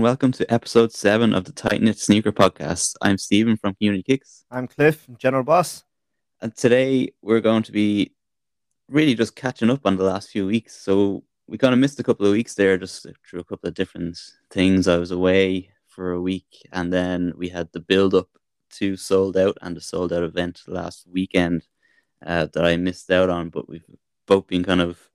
everyone. Welcome to episode seven of the Tight Knit Sneaker Podcast. I'm Stephen from Community Kicks. I'm Cliff, General Boss. And today we're going to be really just catching up on the last few weeks. So we kind of missed a couple of weeks there just through a couple of different things. I was away for a week and then we had the build up to sold out and the sold out event last weekend uh, that I missed out on, but we've both been kind of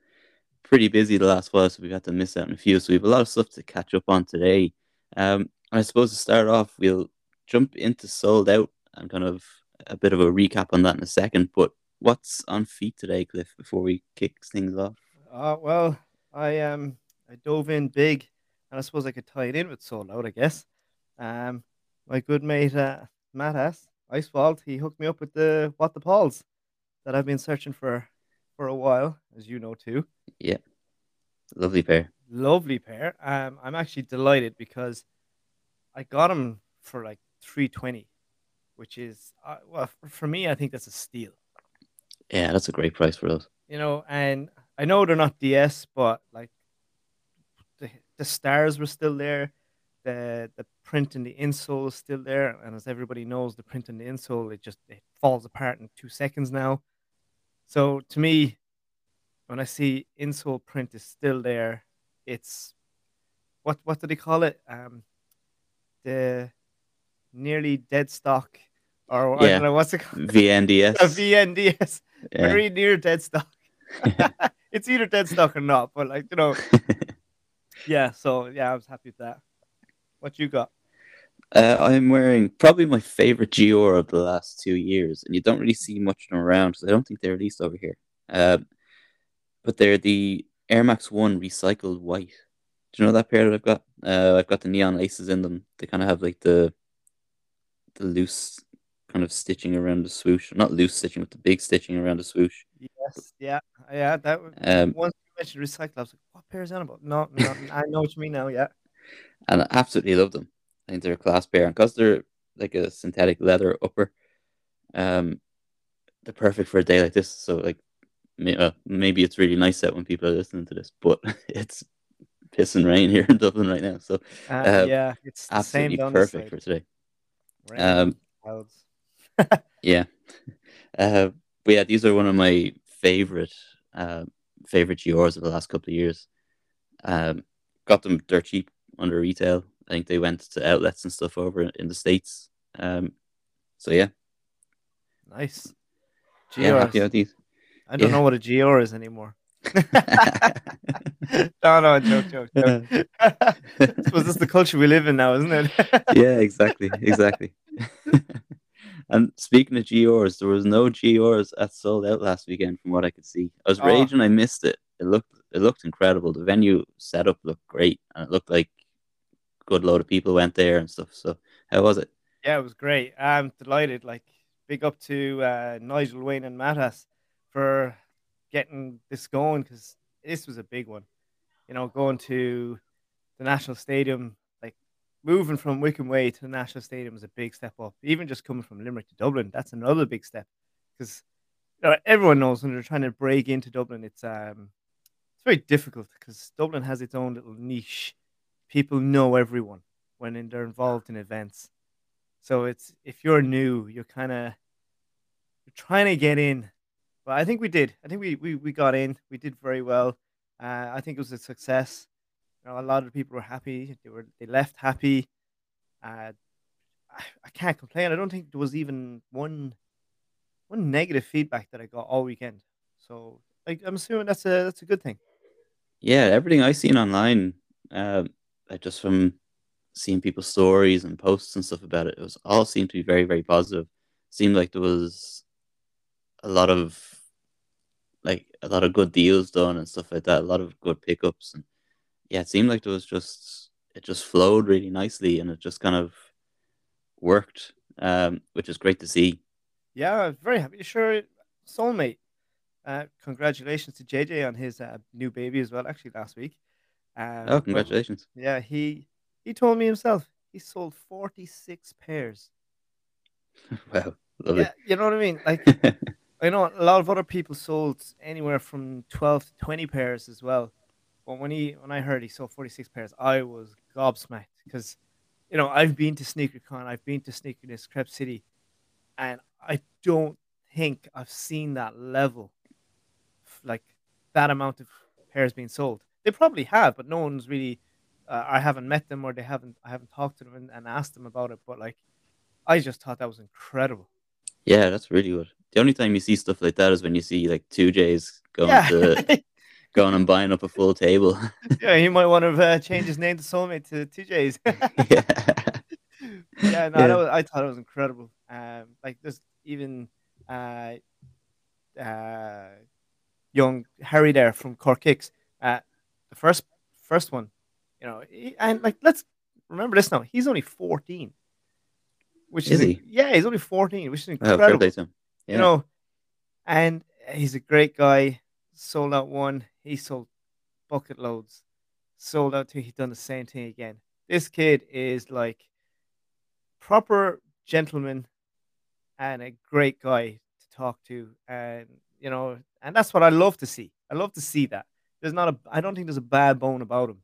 pretty busy the last while, so we've had to miss out on a few. So we have a lot of stuff to catch up on today. Um, I suppose to start off, we'll jump into sold out and kind of a bit of a recap on that in a second. But what's on feet today, Cliff? Before we kick things off. Uh, well, I um I dove in big, and I suppose I could tie it in with sold out. I guess. Um, my good mate uh, Matt S. Icewald, he hooked me up with the what the Pauls that I've been searching for for a while, as you know too. Yeah, lovely pair. Lovely pair. Um, I'm actually delighted because I got them for like three twenty, which is uh, well for me. I think that's a steal. Yeah, that's a great price for us. You know, and I know they're not DS, but like the the stars were still there. The the print in the insole is still there, and as everybody knows, the print in the insole it just it falls apart in two seconds now. So to me, when I see insole print is still there, it's what what do they call it? Um, the nearly dead stock, or yeah. I don't know what's it called? VNDS. A VNDS. Yeah. Very near dead stock. it's either dead stock or not, but like you know, yeah. So yeah, I was happy with that. What you got? Uh, I'm wearing probably my favorite GR of the last two years, and you don't really see much of them around because I don't think they're released over here. Uh, but they're the Air Max One recycled white. Do you know that pair that I've got? Uh, I've got the neon laces in them. They kind of have like the the loose kind of stitching around the swoosh, not loose stitching, but the big stitching around the swoosh. Yes, yeah, yeah. That um, once you mentioned recycled, I was like, "What pair is that about?" No, no, I know what you mean now. Yeah, and I absolutely love them. I think they're a class pair, and because they're like a synthetic leather upper, um, they're perfect for a day like this. So like, may, maybe it's really nice out when people are listening to this, but it's pissing rain here in Dublin right now. So uh, uh, yeah, it's absolutely perfect for today. Rain, um, clouds. yeah, uh, but yeah, these are one of my favorite uh, favorite GRs of the last couple of years. Um, got them dirt cheap under retail I think they went to outlets and stuff over in the states. Um, so yeah, nice. Yeah, happy these. I don't yeah. know what a GR is anymore. no, no, joke, joke, joke. suppose this is the culture we live in now, isn't it? yeah, exactly, exactly. and speaking of GRs, there was no GRs at sold out last weekend, from what I could see. I was oh. raging, I missed it. It looked, it looked incredible. The venue setup looked great, and it looked like good load of people went there and stuff. So how was it? Yeah, it was great. I'm delighted. Like big up to uh, Nigel Wayne and Mattas for getting this going because this was a big one. You know, going to the National Stadium, like moving from Wycombe Way to the National Stadium is a big step up. Even just coming from Limerick to Dublin, that's another big step because you know, everyone knows when they're trying to break into Dublin, it's um, it's very difficult because Dublin has its own little niche people know everyone when they're involved in events. So it's if you're new, you're kind of you're trying to get in. But I think we did. I think we we, we got in. We did very well. Uh, I think it was a success. You know, a lot of people were happy. They were they left happy. Uh, I, I can't complain. I don't think there was even one one negative feedback that I got all weekend. So like, I'm assuming that's a that's a good thing. Yeah, everything I seen online, uh, like just from seeing people's stories and posts and stuff about it, it was all seemed to be very, very positive. seemed like there was a lot of like a lot of good deals done and stuff like that, a lot of good pickups and yeah, it seemed like there was just it just flowed really nicely and it just kind of worked, um, which is great to see. Yeah, I'm very happy. Sure, soulmate. Uh, congratulations to JJ on his uh, new baby as well. Actually, last week. Um, oh, congratulations! But, yeah, he he told me himself he sold forty six pairs. wow, lovely. Yeah, you know what I mean. Like I know a lot of other people sold anywhere from twelve to twenty pairs as well. But when he when I heard he sold forty six pairs, I was gobsmacked because you know I've been to SneakerCon, I've been to Sneakerness Crepe City, and I don't think I've seen that level, like that amount of pairs being sold. They probably have, but no one's really. Uh, I haven't met them or they haven't. I haven't talked to them and, and asked them about it. But like, I just thought that was incredible. Yeah, that's really good. The only time you see stuff like that is when you see like two J's going Yeah. to going and buying up a full table. yeah, he might want to uh, change his name to Soulmate to TJ's. yeah. yeah, no, Yeah. Was, I thought it was incredible. Um, like there's even uh, uh, young Harry there from Cork Kicks. Uh, the first first one, you know, and like let's remember this now. He's only 14, which is, Is he? yeah, he's only 14, which is Oh, incredible. fair play to him. Yeah. You know, and he's a great guy. Sold out one. He sold bucket loads. Sold out two. He's done the same thing again. This kid is like proper gentleman and a great guy to talk to, and you know, and that's what I love to see. I love to see that. There's not a. I don't think there's a bad bone about him,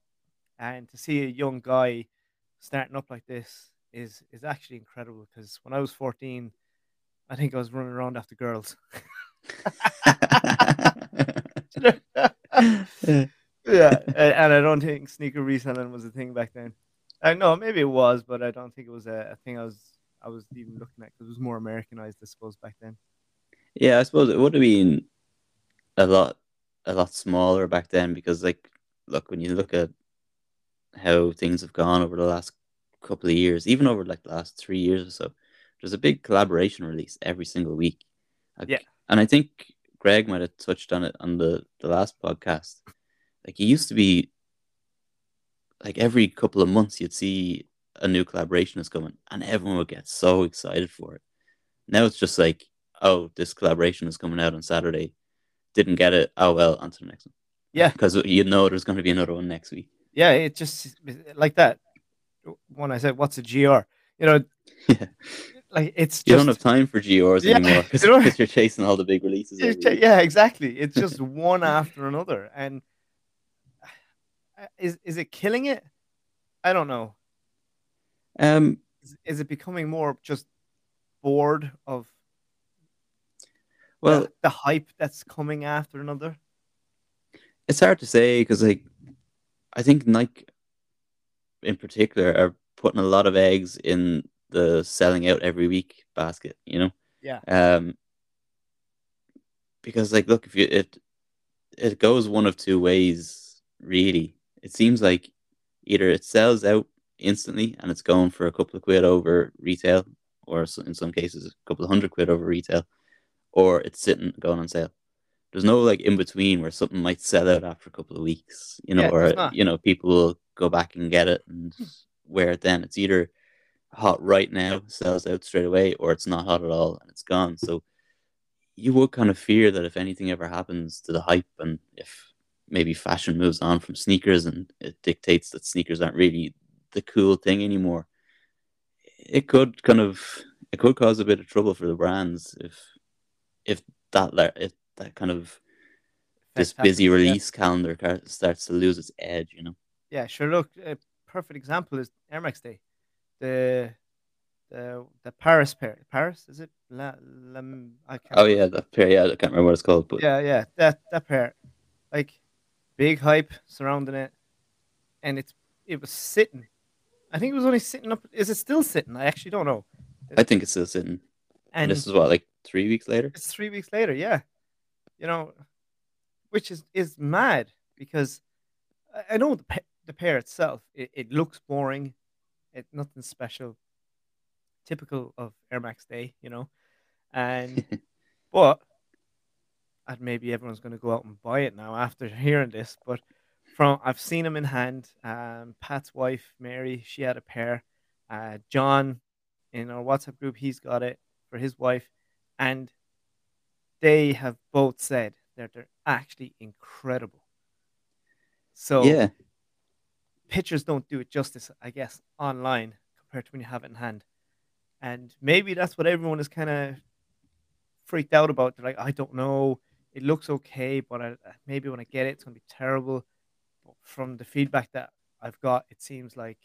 and to see a young guy starting up like this is is actually incredible. Because when I was 14, I think I was running around after girls. yeah. and I don't think sneaker reselling was a thing back then. I know maybe it was, but I don't think it was a, a thing I was I was even looking at because it was more Americanized, I suppose, back then. Yeah, I suppose it would have been a lot a lot smaller back then because like look when you look at how things have gone over the last couple of years, even over like the last three years or so, there's a big collaboration release every single week. Like, Yeah. And I think Greg might have touched on it on the, the last podcast. Like it used to be like every couple of months you'd see a new collaboration is coming and everyone would get so excited for it. Now it's just like, oh, this collaboration is coming out on Saturday. Didn't get it. Oh well, on to the next one. Yeah. Because you know there's going to be another one next week. Yeah, it just like that. When I said, "What's a GR?" You know, Yeah. like it's You don't have time for GRs Yeah, anymore because you you're chasing all the big releases. It's every ju- week. yeah, exactly. It's just one after another, and is is it killing it? I don't know. Um, Is, is it becoming more just bored of well, the, the hype that's coming after another? it's hard to say because like I think Nike in particular are putting a lot of eggs in the selling out every week basket, you know? Yeah. Um because like look if you it it goes one of two ways really. It seems like either it sells out instantly and it's going for a couple of quid over retail or in some cases a couple of hundred quid over retail or it's sitting going on sale. There's no like in between where something might sell out after a couple of weeks, you know, Yeah, or you know, people will go back and get it and hmm. wear it then. It's either hot right now, sells out straight away, or it's not hot at all and it's gone. So you would kind of fear that if anything ever happens to the hype and if maybe fashion moves on from sneakers and it dictates that sneakers aren't really the cool thing anymore, it could kind of it could cause a bit of trouble for the brands if if that if that kind of this busy happens, yeah. release calendar starts to lose its edge, you know. Yeah, sure. Look, a perfect example is Air Max Day. The the the Paris pair. Paris is it? La, la, I can't Oh remember. yeah, that pair. Yeah, I can't remember what it's called, but yeah, yeah. That that pair, like big hype surrounding it, and it's it was sitting. I think it was only sitting up. Is it still sitting? I actually don't know. I think it's still sitting. And And this is what like three weeks later. it's three weeks later. Yeah, you know, which is is mad because I- know the pa- the pair itself. It, it looks boring. It nothing special. Typical of Air Max Day, you know, and but and maybe everyone's going to go out and buy it now after hearing this. But from I've seen them in hand. Um, Pat's wife Mary, she had a pair. Uh, John in our WhatsApp group, he's got it for his wife, and they have both said that they're actually incredible. So yeah, pictures don't do it justice, I guess, online compared to when you have it in hand. And maybe that's what everyone is kind of freaked out about. They're like, I don't know. It looks okay, but I, uh, maybe when I get it, it's going to be terrible. But from the feedback that I've got, it seems like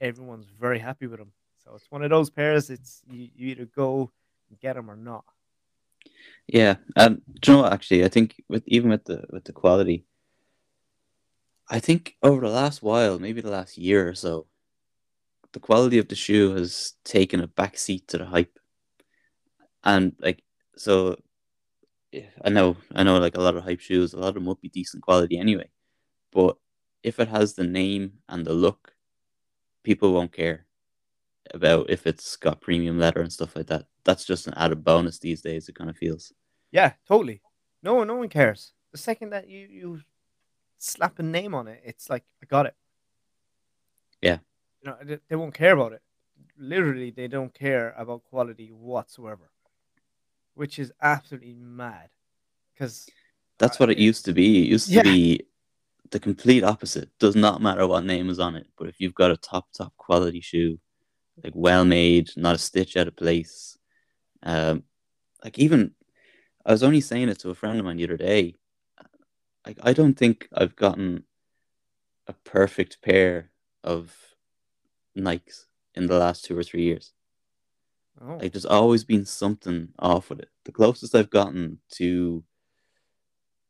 everyone's very happy with them. So it's one of those pairs. It's you, you either go get them or not. Yeah, um, do you know what? Actually, I think with even with the with the quality, I think over the last while, maybe the last year or so, the quality of the shoe has taken a back seat to the hype, and like so, I know I know like a lot of hype shoes, a lot of them would be decent quality anyway, but if it has the name and the look, people won't care about if it's got premium leather and stuff like that. That's just an added bonus these days. It kind of feels. Yeah, totally. No, no one cares. The second that you you slap a name on it, it's like I got it. Yeah. You know, they, they won't care about it. Literally, they don't care about quality whatsoever, which is absolutely mad. Because that's what it used to be. It used yeah. to be the complete opposite. Does not matter what name is on it, but if you've got a top top quality shoe, like well made, not a stitch out of place, um, like even I was only saying it to a friend of mine the other day. Like I don't think I've gotten a perfect pair of Nikes in the last two or three years. Oh. Like there's always been something off with it. The closest I've gotten to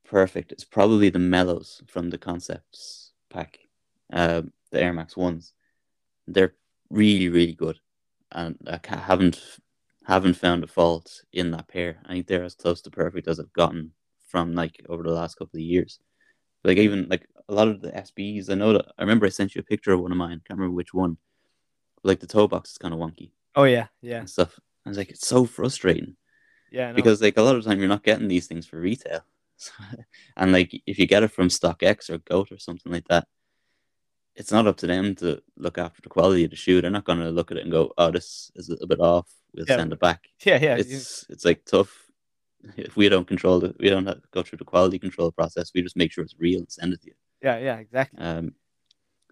perfect is probably the mellows from the concepts pack, uh, the Air Max ones. They're really really good, and I haven't haven't found a fault in that pair. I think they're as close to perfect as I've gotten from Nike over the last couple of years. Like even like a lot of the SBs, I know that I remember I sent you a picture of one of mine. Can't remember which one. Like the toe box is kind of wonky. Oh yeah, yeah. And stuff. I was like, it's so frustrating. Yeah. Because like a lot of the time you're not getting these things for retail, and like if you get it from StockX or Goat or something like that, it's not up to them to look after the quality of the shoe. They're not going to look at it and go, "Oh, this is a little bit off. We'll yeah. send it back." Yeah, yeah. It's it's like tough. If we don't control it, we don't have to go through the quality control process. We just make sure it's real and send it to you. Yeah, yeah, exactly. Um,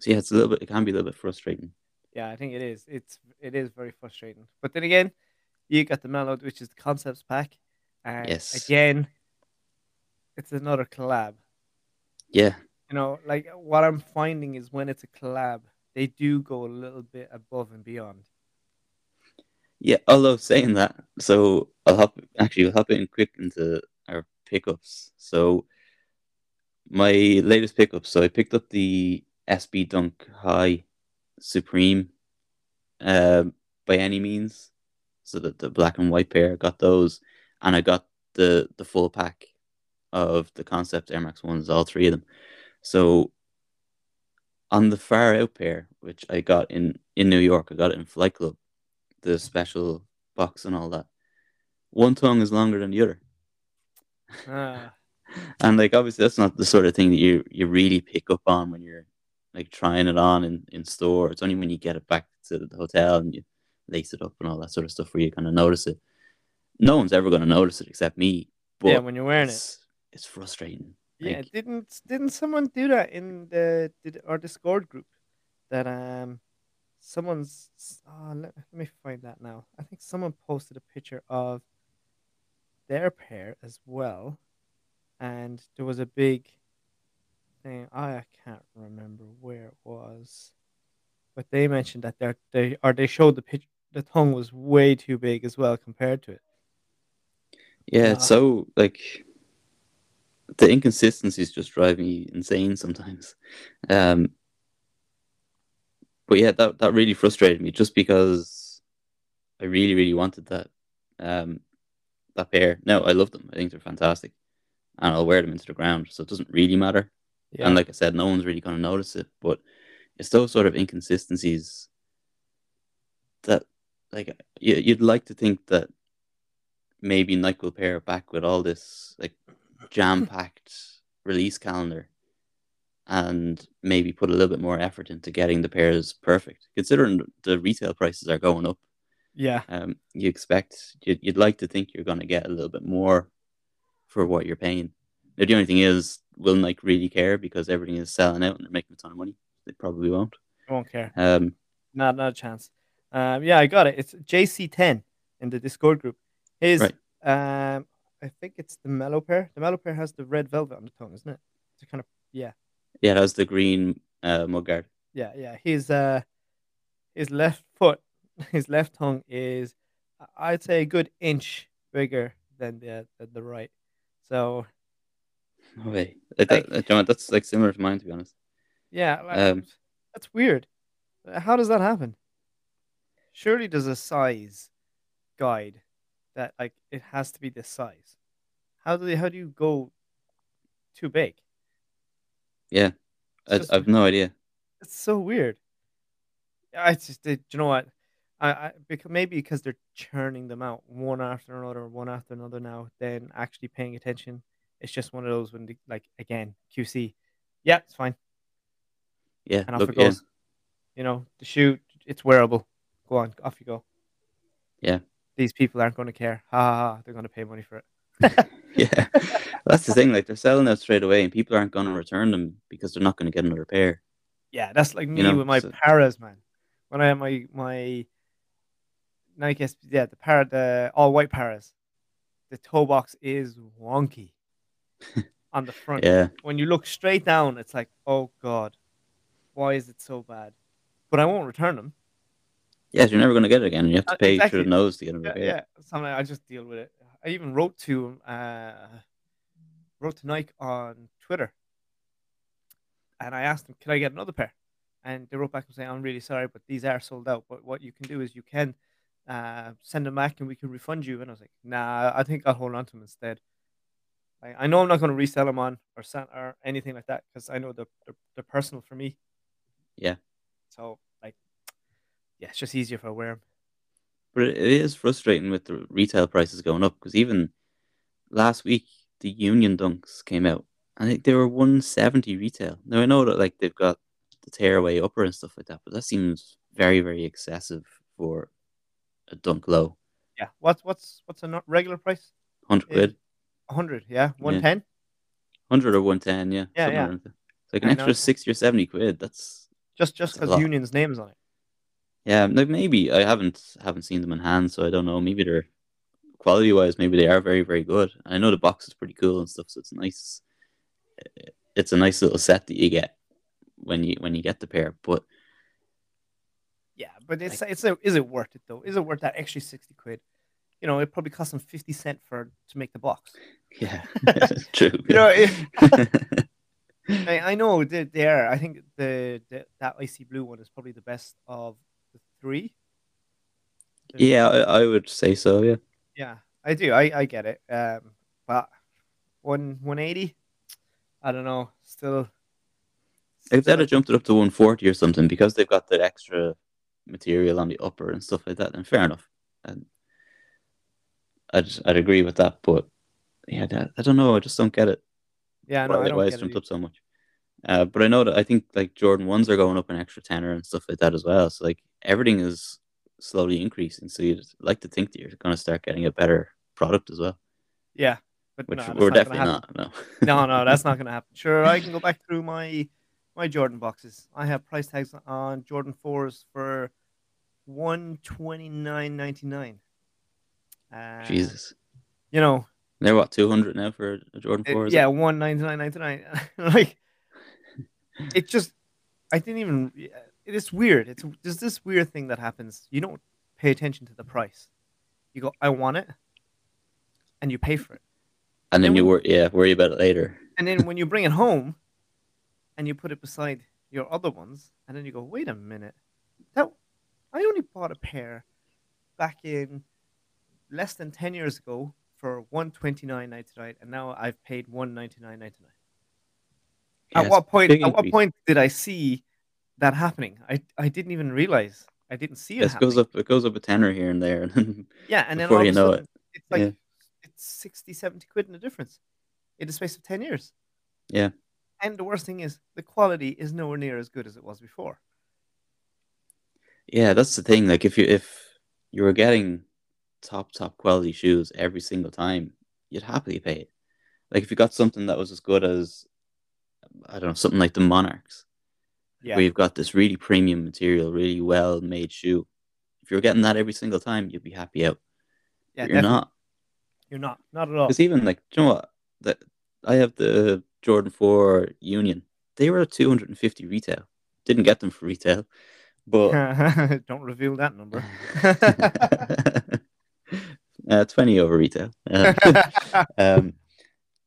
so yeah, it's a little bit. It can be a little bit frustrating. Yeah, I think it is. It's it is very frustrating. But then again, you got the Mellow, which is the concepts pack, and yes. again, it's another collab. Yeah, you know, like what I'm finding is when it's a collab, they do go a little bit above and beyond. Yeah, although saying that, so I'll hop actually we'll hop in quick into our pickups. So my latest pickup, so I picked up the SB Dunk High Supreme uh, by any means. So that the black and white pair got those, and I got the the full pack of the concept Air Max ones, all three of them. So on the far out pair, which I got in in New York, I got it in Flight Club, the special box and all that. One tongue is longer than the other. Ah. and like obviously that's not the sort of thing that you you really pick up on when you're like trying it on in, in store. It's only when you get it back to the hotel and you lace it up and all that sort of stuff where you kind of notice it. No one's ever going to notice it except me. But yeah, when you're wearing it, it's frustrating. Yeah, like, didn't didn't someone do that in the did our Discord group? That um, someone's oh, let, let me find that now. I think someone posted a picture of their pair as well, and there was a big thing. I can't remember where it was, but they mentioned that they they or they showed the picture. The tongue was way too big as well compared to it. Yeah, uh, it's so like the inconsistencies just drive me insane sometimes. Um, but yeah, that that really frustrated me just because I really really wanted that um, that pair. No, I love them. I think they're fantastic, and I'll wear them into the ground, so it doesn't really matter. Yeah. And like I said, no one's really going to notice it, but it's those sort of inconsistencies that, like, you'd like to think that maybe Nike will pair back with all this like jam packed release calendar and maybe put a little bit more effort into getting the pairs perfect, considering the retail prices are going up. Yeah. Um, you expect you'd, you'd like to think you're going to get a little bit more for what you're paying. Now, the only thing is, will Nike really care because everything is selling out and they're making a ton of money? They probably won't. I won't care. Um, not not a chance. Um, yeah, I got it. It's JC10 in the Discord group. His right. um, I think it's the mellow pair. The mellow pair has the red velvet on the tongue, isn't it? It's kind of yeah. Yeah, it has the green uh, mudguard. Yeah, yeah. His uh, his left foot, his left tongue is, I'd say, a good inch bigger than the than the right. So, No way. Like, that, you that's like similar to mine, to be honest. yeah, like, Um, that's weird. How does that happen? Surely there's a size guide that like it has to be this size. How do they? How do you go too big? yeah, I, just I've no idea. it's so weird. I just did. You know what? I, I because maybe because they're churning them out one after another, one after another now. Then actually paying attention. It's just one of those when the, like again QC. Yeah, it's fine, Yeah, and off look, it yeah, goes. You know, the shoe, it's wearable. Go on, off you go. yeah, These people aren't going to care. Ha ha ha! They're going to pay money for it. yeah. That's the thing. Like they're selling out straight away, and people aren't going to return them because they're not going to get another pair. Yeah, that's like me know, with my so- paras, man. When I had my my Nike, SP, yeah, the para, the all white paras, the toe box is wonky on the front. Yeah, When you look straight down, it's like, oh god, why is it so bad? But I won't return them. Yes, you're never going to get it again. And you have to Uh, pay exactly. through the nose to get another Yeah, yeah. So I just deal with it. I even wrote to uh, wrote to Nike on Twitter, and I asked them, "Can I get another pair?" And they wrote back and saying, "I'm really sorry, but these are sold out. But what you can do is you can uh, send them back, and we can refund you." And I was like, "Nah, I think I'll hold on to them instead." I, I know I'm not going to resell them on or sell or anything like that because I know they're, they're they're personal for me. Yeah. So yeah, it's just easier I wear them. But it is frustrating with the retail prices going up because even last week the Union Dunks came out. and they were 170 retail. Now I know that like they've got the tearaway upper and stuff like that, but that seems very very excessive for a dunk low. Yeah. What's what's what's a regular price? 100 Yeah. quid, hundred, yeah, one ten. 100 or 110, yeah. Yeah, yeah. around there. It's like an extra 60 or 70 quid. That's Just just because. Union's name's on it. Yeah, like maybe I haven't haven't seen them in hand, so I don't know. Maybe they're quality wise, maybe they are very very good. I know the box is pretty cool and stuff, so it's nice. It's a nice little set that you get when you when you get the pair. But Yeah, but it's it's a, is it worth it though? Is it worth that extra sixty quid? You know, it probably cost them fifty cent for to make the box. yeah, true. You know, it, I, I know they, they are. I think the, the that icy blue one is probably the best of three. Yeah, I, I would say so. Yeah, yeah, I do. I, I get it. Um, but one one eighty, I don't know. Still, if they'd have jumped it up to 140 or something because they've got that extra material on the upper and stuff like that, then fair enough. And I'd I'd agree with that, but yeah, that, I don't know. I just don't get it. yeah, no, why, I don't why get it's it. jumped up so much. Uh, but I know that I think like Jordan ones are going up an extra tenner and stuff like that as well. So like everything is slowly increasing. So you'd like to think that you're going to start getting a better product as well, Yeah, but which no, we're not definitely not. No. no, no, that's not going to happen. Sure, I can go back through my my Jordan boxes. I have price tags on Jordan fours for one twenty nine ninety nine. Uh, Jesus, you know, they're what two hundred now for a Jordan it- four? is it? yeah, one ninety nine ninety nine. like, it just, I didn't even. It is weird. It's there's this weird thing that happens. You don't pay attention to the price. You go, I want it, and you pay for it. and then then you when- wor- yeah worry about it later. And then when you bring it home and you put it beside your other ones, and then you go, wait a minute, that I only bought a pair back in less than ten years ago for one twenty nine ninety nine, and now I've paid one ninety nine ninety nine. Yeah, At what point? At what point did I see that happening? I I didn't even realize. I didn't see it. It goes up. It goes up a tenner here and there, and Yeah, and then before you know sudden, it's like Yeah. it's 60, 70 quid in the difference in the space of ten years. Yeah. And the worst thing is the quality is nowhere near as good as it was before. Yeah, that's the thing. Like if you if you were getting top top quality shoes every single time, you'd happily pay it. Like if you got something that was as good as I don't know, something like the Monarchs, Yeah. where you've got this really premium material, really well made shoe. If you're getting that every single time, you'd be happy out. Yeah, But you're definitely. not. You're not. Not at all. Because even like, do you know what? That I have the Jordan Four Union. They were at 250 retail. didn't get them for retail, but don't reveal that number. uh, twenty over retail. Um,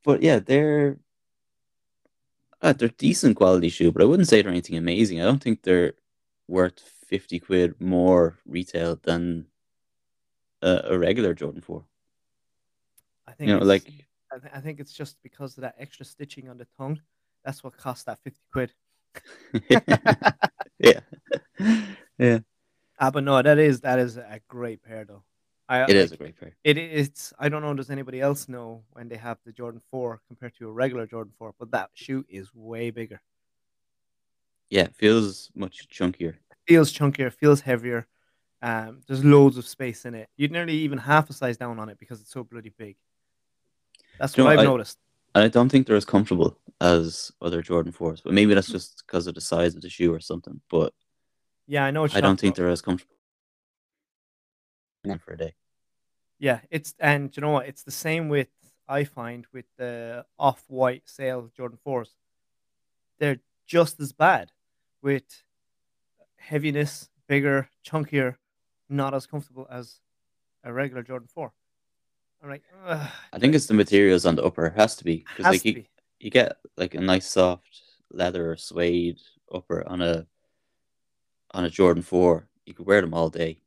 but yeah, they're uh, they're decent quality shoe, but I wouldn't say they're anything amazing. I don't think they're worth fifty quid more retail than a, a regular Jordan Four. I think You know, like I, th- I think it's just because of that extra stitching on the tongue. That's what cost that fifty quid. yeah, yeah, Ah, but no, that is that is a great pair though. I, it is a great pair. It it's I don't know. Does anybody else know when they have the Jordan Four compared to a regular Jordan Four? But that shoe is way bigger. Yeah, feels much chunkier. Feels chunkier. Feels heavier. Um, there's loads of space in it. You'd nearly even half a size down on it because it's so bloody big. That's what I've I- noticed. And I don't think they're as comfortable as other Jordan fours, but maybe that's just because of the size of the shoe or something. But Yeah, I know. I don't think about. they're as comfortable for a day. Yeah, it's and you know what? It's the same with I find with the off-white sale Jordan fours. They're just as bad with heaviness, bigger, chunkier, not as comfortable as a regular Jordan four. I'm like, Ugh, I think it's the materials on the upper. It has to be because like you, be. you get like a nice soft leather or suede upper on a on a Jordan four. You could wear them all day,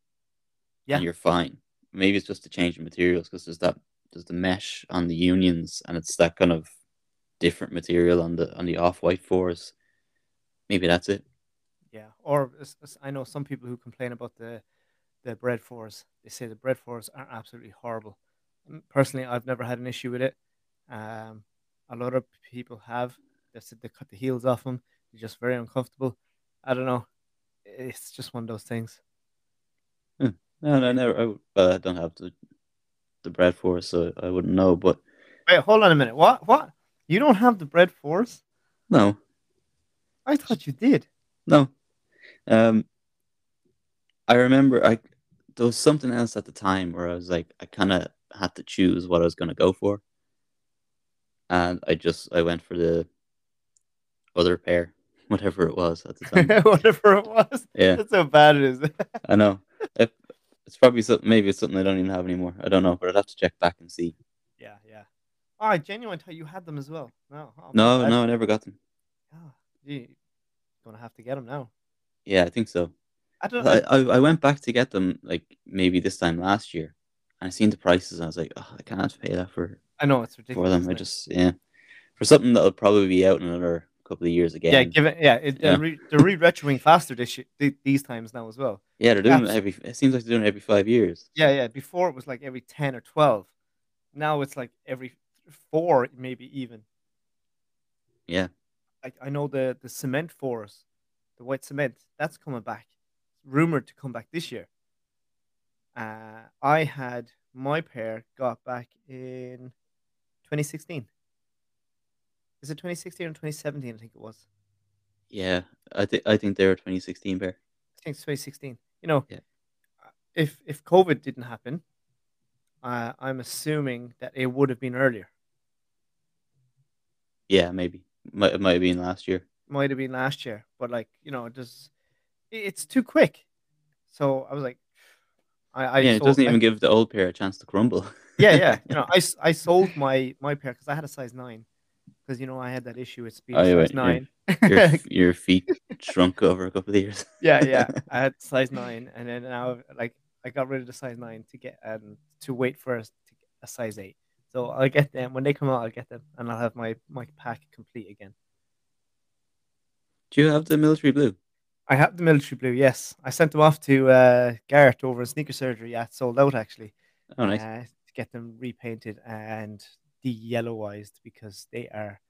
Yeah. and you're fine. Maybe it's just the change in materials because there's that there's the mesh on the unions, and it's that kind of different material on the on the off white fours. Maybe that's it. Yeah, or I know some people who complain about the the Bred fours. They say the Bred fours are absolutely horrible. Personally, I've never had an issue with it. Um, a lot of people have. They said they cut the heels off them. They're just very uncomfortable. I don't know. It's just one of those things. No, no, never. I, w- well, I don't have the the Bred fours, so I wouldn't know. But Wait, hold on a minute. What? What? You don't have the Bred fours? no, I thought you did. No. Um I remember I there was something else at the time where I was like I kind of had to choose what I was going to go for. And I just I went for the other pair, whatever it was at the time. Whatever it was. yeah, That's how bad it is. I know. If, it's probably something maybe it's something I don't even have anymore. I don't know, but I'd have to check back and see. yeah, yeah. Oh, I genuinely thought you had them as well. No, oh, No, no, I never got them. Oh, gee, gonna have to get them now. Yeah, I think so. I don't. I, I I went back to get them like maybe this time last year. And I seen the prices and I was like, oh, I can't pay that for I know it's ridiculous. for them. I just yeah, for something that'll probably be out in another couple of years again. yeah, give it. Yeah, it, Yeah. they're, re, they're re-retroing faster this these times now as well. yeah, they're doing it every. It seems like they're doing every five years. Yeah, yeah. Before it was like every ten or twelve. Now it's like every four, maybe even. Yeah, Like I know the the cement fours, the white cement, that's coming back. Rumored to come back this year. Uh, I had my pair got back in 2016. Is it 2016 or 2017? I think it was. yeah. I think I think they're a 2016 pair. I think it's 2016. You know, Yeah. if if COVID didn't happen, uh, I'm assuming that it would have been earlier. Yeah, maybe. Might it might have been last year. Might have been last year, but like you know, it just it- it's too quick. So I was like, I, I yeah, it doesn't I- even give the old pair a chance to crumble. yeah, yeah. You know, I, I sold my my pair because I had a size nine because you know I had that issue with speed Oh, yeah, size nine. your your feet shrunk over a couple of years. yeah, yeah. I had size nine, and then now like I got rid of the size nine to get um to wait for to a size eight. So I'll get them when they come out. I'll get them, and I'll have my my pack complete again. Do you have the military blue? I have the military blue. Yes, I sent them off to uh, Garrett over in sneaker surgery. Yeah, it's sold out actually. Oh, nice. uh, to get them repainted and de-yellowized because they are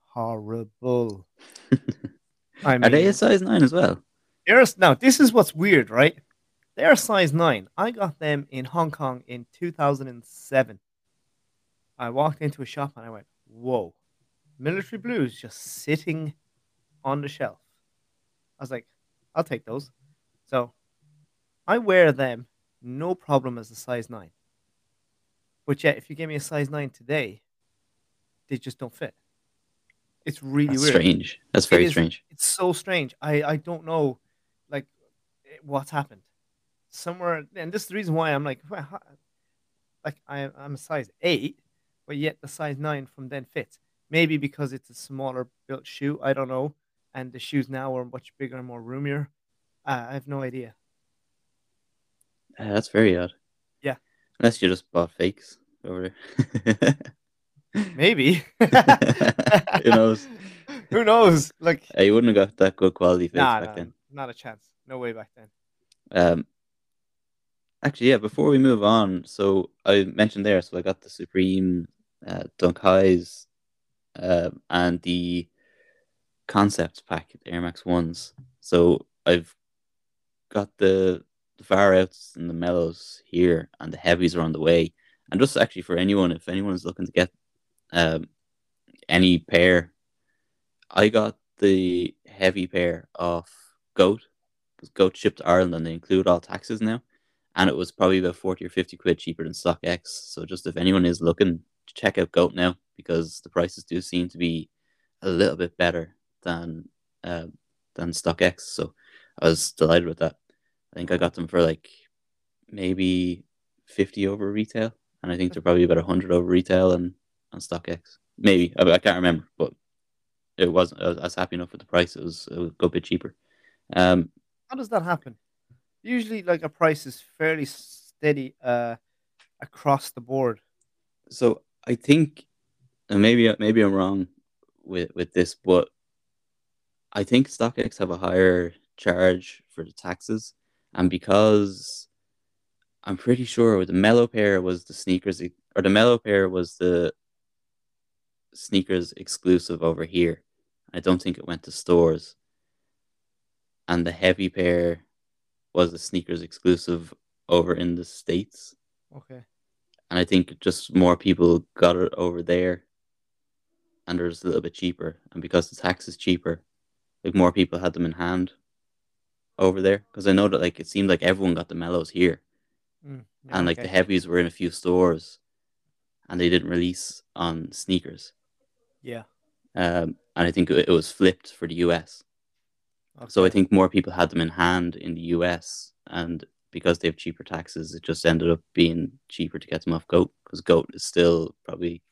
horrible. I Are they a size nine as well? There's now this is what's weird, right? They're size nine. I got them in Hong Kong in 2007. I walked into a shop and I went, "Whoa, military blues just sitting on the shelf." I was like, "I'll take those." So I wear them no problem as a size nine. But yet, if you give me a size nine today, they just don't fit. It's really That's weird. strange. That's very is- strange. It's so strange. I I don't know, like, eh, what's happened. Somewhere, and this is the reason why I'm like, well, like I I'm a size eight, but yet the size nine from then fits. Maybe because it's a smaller built shoe. I don't know, and the shoes now are much bigger and more roomier. Uh, I have no idea. Uh, that's very odd. Yeah. Unless you just bought fakes over there. Maybe. Who knows? Who knows? Like, Uh, you wouldn't have got that good quality fakes nah, back nah, then. not a chance. No way back then. Um, actually, yeah. Before we move on, so I mentioned there, so I got the Supreme uh, Dunk Highs, um, and the concept pack, the Air Max ones. So I've got the the far outs and the mellows here, and the heavies are on the way. And just actually for anyone, if anyone is looking to get um, any pair, I got the heavy pair off Goat Goat shipped to Ireland and they include all taxes now, and it was probably about forty or fifty quid cheaper than StockX. So just if anyone is looking, to check out Goat now because the prices do seem to be a little bit better than uh, than StockX. So I was delighted with that. I think I got them for like maybe fifty over retail, and I think they're probably about hundred over retail and on StockX. Maybe I, I can't remember, but it wasn't. I was, I was happy enough with the price. It was, it was a good bit cheaper. Um, How does that happen? Usually, like a price is fairly steady uh, across the board. so I think, and maybe maybe I'm wrong with with this, but I think StockX have a higher charge for the taxes, and because I'm pretty sure the mellow pair was the sneakers, or the mellow pair was the SNKRS exclusive over here. I don't think it went to stores, and the heavy pair was the SNKRS exclusive over in the states Okay. and I think just more people got it over there, and it was a little bit cheaper. And because the tax is cheaper, like more people had them in hand over there. Because I know that like it seemed like everyone got the mellows here, Mm, yeah, and like the heavies were in a few stores, and they didn't release on SNKRS. Yeah. Um, and I think it, it was flipped for the US. So I think more people had them in hand in the US, and because they have cheaper taxes, it just ended up being cheaper to get them off Goat because Goat is still probably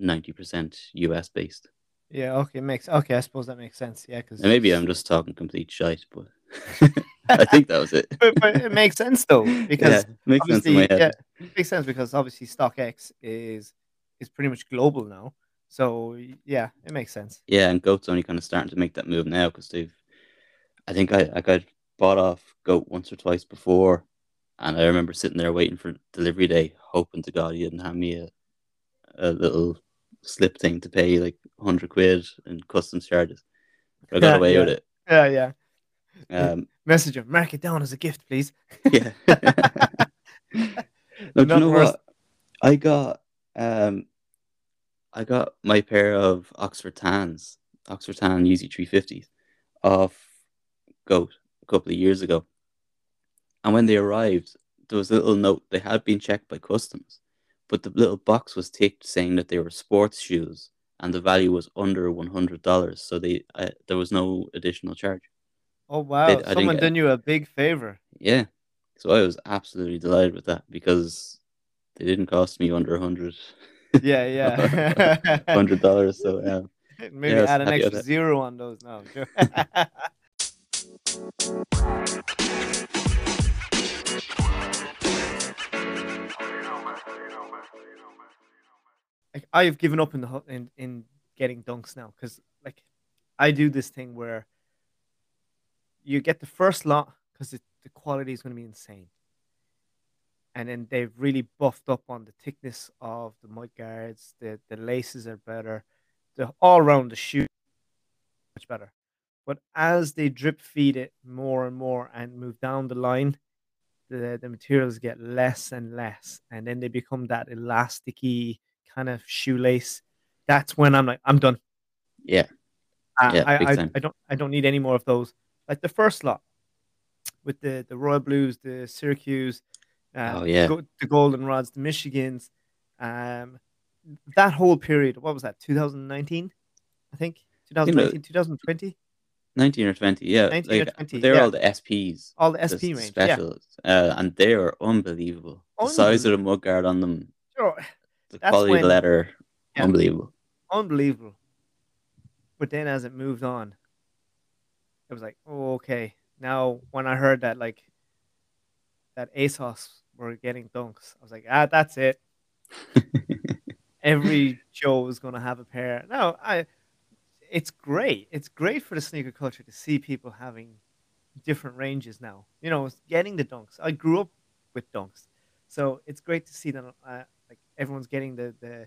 ninety percent US based. Yeah. Okay. Makes okay. I suppose that makes sense. Yeah. Because maybe I'm just talking complete shite, but I think that was it. but, but it makes sense though because yeah, makes sense in obviously, my head. yeah, it makes sense because obviously StockX is is pretty much global now. So yeah, it makes sense. Yeah, and Goat's only kind of starting to make that move now because they've. I think I, I got bought off Goat once or twice before, and I remember sitting there waiting for delivery day, hoping to God he didn't hand me a, a little slip thing to pay like hundred quid and customs charges. But I got Yeah, away yeah. with it. Yeah. Yeah. Um, Message him. Mark it down as a gift, please. yeah. no, do you know worse. what? I got um, I got my pair of Oxford Tans, Oxford Tan Yeezy 350s off Goat a couple of years ago. And when they arrived, there was a little note they had been checked by customs, but the little box was ticked saying that they were sports shoes and the value was under one hundred dollars. So they uh, there was no additional charge. Oh wow! They- Someone done you a big favor. Yeah, so I was absolutely delighted with that because they didn't cost me under a hundred Yeah. Yeah. hundred dollars. So yeah, Maybe Yeah, I add an extra zero on those now. Like I've given up in the in in getting dunks now because like I do this thing where you get the first lot because the quality is going to be insane, and then they've really buffed up on the thickness of the mud guards. The the laces are better. The all around the shoe much better. But as they drip feed it more and more and move down the line, the, the materials get less and less. And then they become that elasticy kind of shoelace. That's when I'm like, I'm done. yeah, I, Yeah, I, I. I don't I don't need any more of those. Like the first lot with the, the Royal Blues, the Syracuse, uh, Oh, yeah. the Golden Rods, the Michigans, um, that whole period. What was that? 2019. I think 2019, 2020. 19 or 20, yeah. 19 or 20, they're yeah. all the SPs, All the the range. specials, uh, and they are unbelievable. The size of the mud guard on them, Yeah. Sure. the That's quality of the when- leather, Yeah. unbelievable. Unbelievable. But then as it moved on, it was like, oh, okay. Now when I heard that like that ASOS were getting dunks, I was like, ah, that's it. Every Joe is gonna have a pair. No, I it's great. It's great for the sneaker culture to see people having different ranges now. You know, getting the dunks. I grew up with dunks, so it's great to see that uh, like everyone's getting the the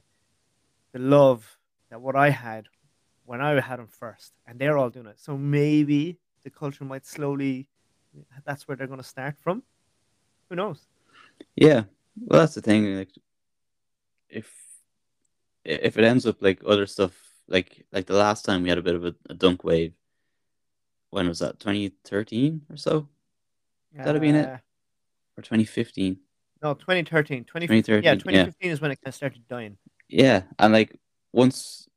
the love that what I had when I had them first, and they're all doing it. So maybe the culture might slowly. That's where they're going to start from. Who knows? Yeah, well, that's the thing. Like, if if it ends up like other stuff, like like the last time we had a bit of a, a dunk wave. When was that? 2013 or so, That'd have been it. Uh, or 2015? No, 2013. 20, 2013, yeah, yeah. 2015 is when it kind of started dying. Yeah, and like once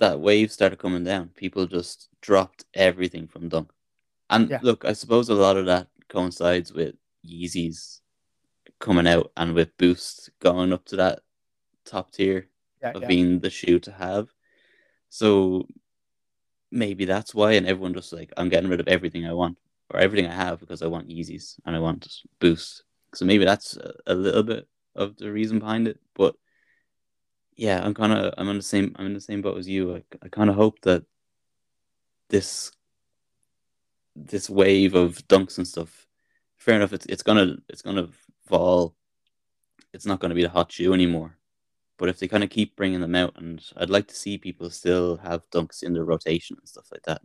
that wave started coming down, people just dropped everything from dunk. And Yeah. look, I suppose a lot of that coincides with Yeezys coming out and with Boost going up to that top tier Yeah, of yeah. being the shoe to have. So maybe that's why, and everyone just like, I'm getting rid of everything I want or everything I have because I want Yeezys and I want Boost. So maybe that's a, a little bit of the reason behind it. But yeah, I'm kind of I'm in the same I'm in the same boat as you. I, I kind of hope that this this wave of dunks and stuff. Fair enough, it's it's gonna it's gonna fall. It's not gonna be the hot shoe anymore. But if they kind of keep bringing them out, and I'd like to see people still have dunks in their rotation and stuff like that,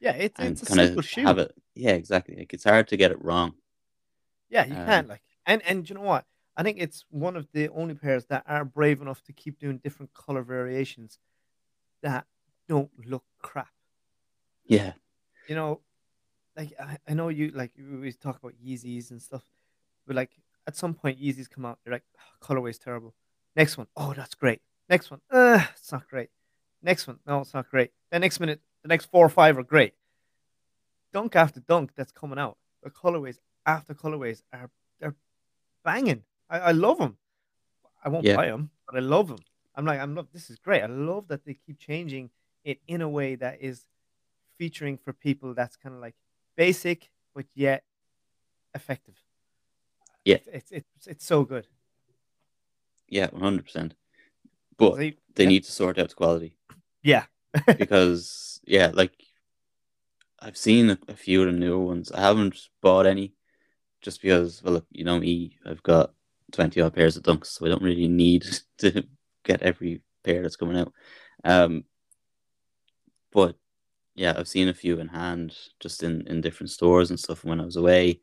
Yeah, it's, and it's a kind of shoe. have it. Yeah, exactly. Like it's hard to get it wrong. Yeah, you Um, can like, and and you know what? I think it's one of the only pairs that are brave enough to keep doing different color variations that don't look crap. Yeah, You know, like I, I know you like we always talk about Yeezys and stuff, but like at some point Yeezys come out, they're like oh, colorway's terrible. Next one, oh that's great. Next one, uh, it's not great. Next one, no, it's not great. The next minute, the next four or five are great. Dunk after dunk that's coming out, the colorways after colorways are they're banging. I, I love them. I won't Yeah. buy them, but I love them. I'm like, I'm love. This is great. I love that they keep changing it in a way that is featuring for people that's kind of like basic but yet effective. Yeah. it's it's it's, it's so good. yeah, one hundred percent. But They- they yeah. need to sort out the quality. yeah, because yeah, like I've seen a, a few of the newer ones. I haven't bought any just because well look, you know me, I've got twenty odd pairs of dunks, so I don't really need to get every pair that's coming out. Um but yeah, I've seen a few in hand just in, in different stores and stuff when I was away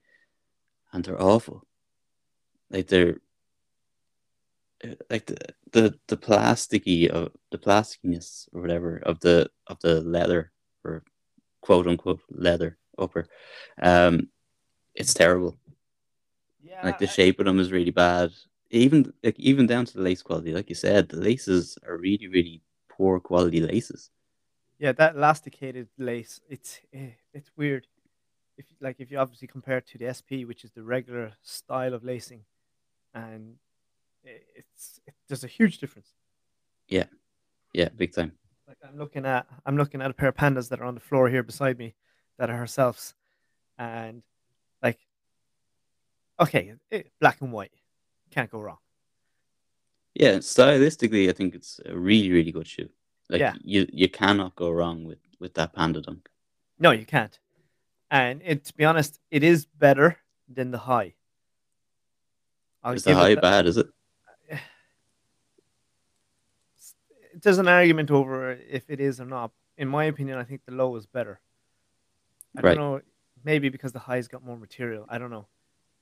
and they're awful. Like they're uh, like the the, the plasticky of the plasticness or whatever of the of the leather or quote unquote leather upper um it's terrible yeah. like the shape of them is really bad even like even down to the lace quality like you said the laces are really really poor quality laces Yeah, that elasticated lace, it's eh, it's weird. If like if you obviously compare it to the SP, which is the regular style of lacing, and it's it, there's a huge difference. yeah yeah, big time Like I'm looking at I'm looking at a pair of pandas that are on the floor here beside me, that are herselfs, and okay, eh, black and white, can't go wrong. yeah stylistically i think it's a really really good shoe like Yeah. you you cannot go wrong with with that panda dunk No, you can't. And it, to be honest, it is better than the high. I'll is the high bad is it there's an argument over if it is or not. In my opinion, I think the low is better. I Right. don't know, maybe because the high's got more material. I don't know,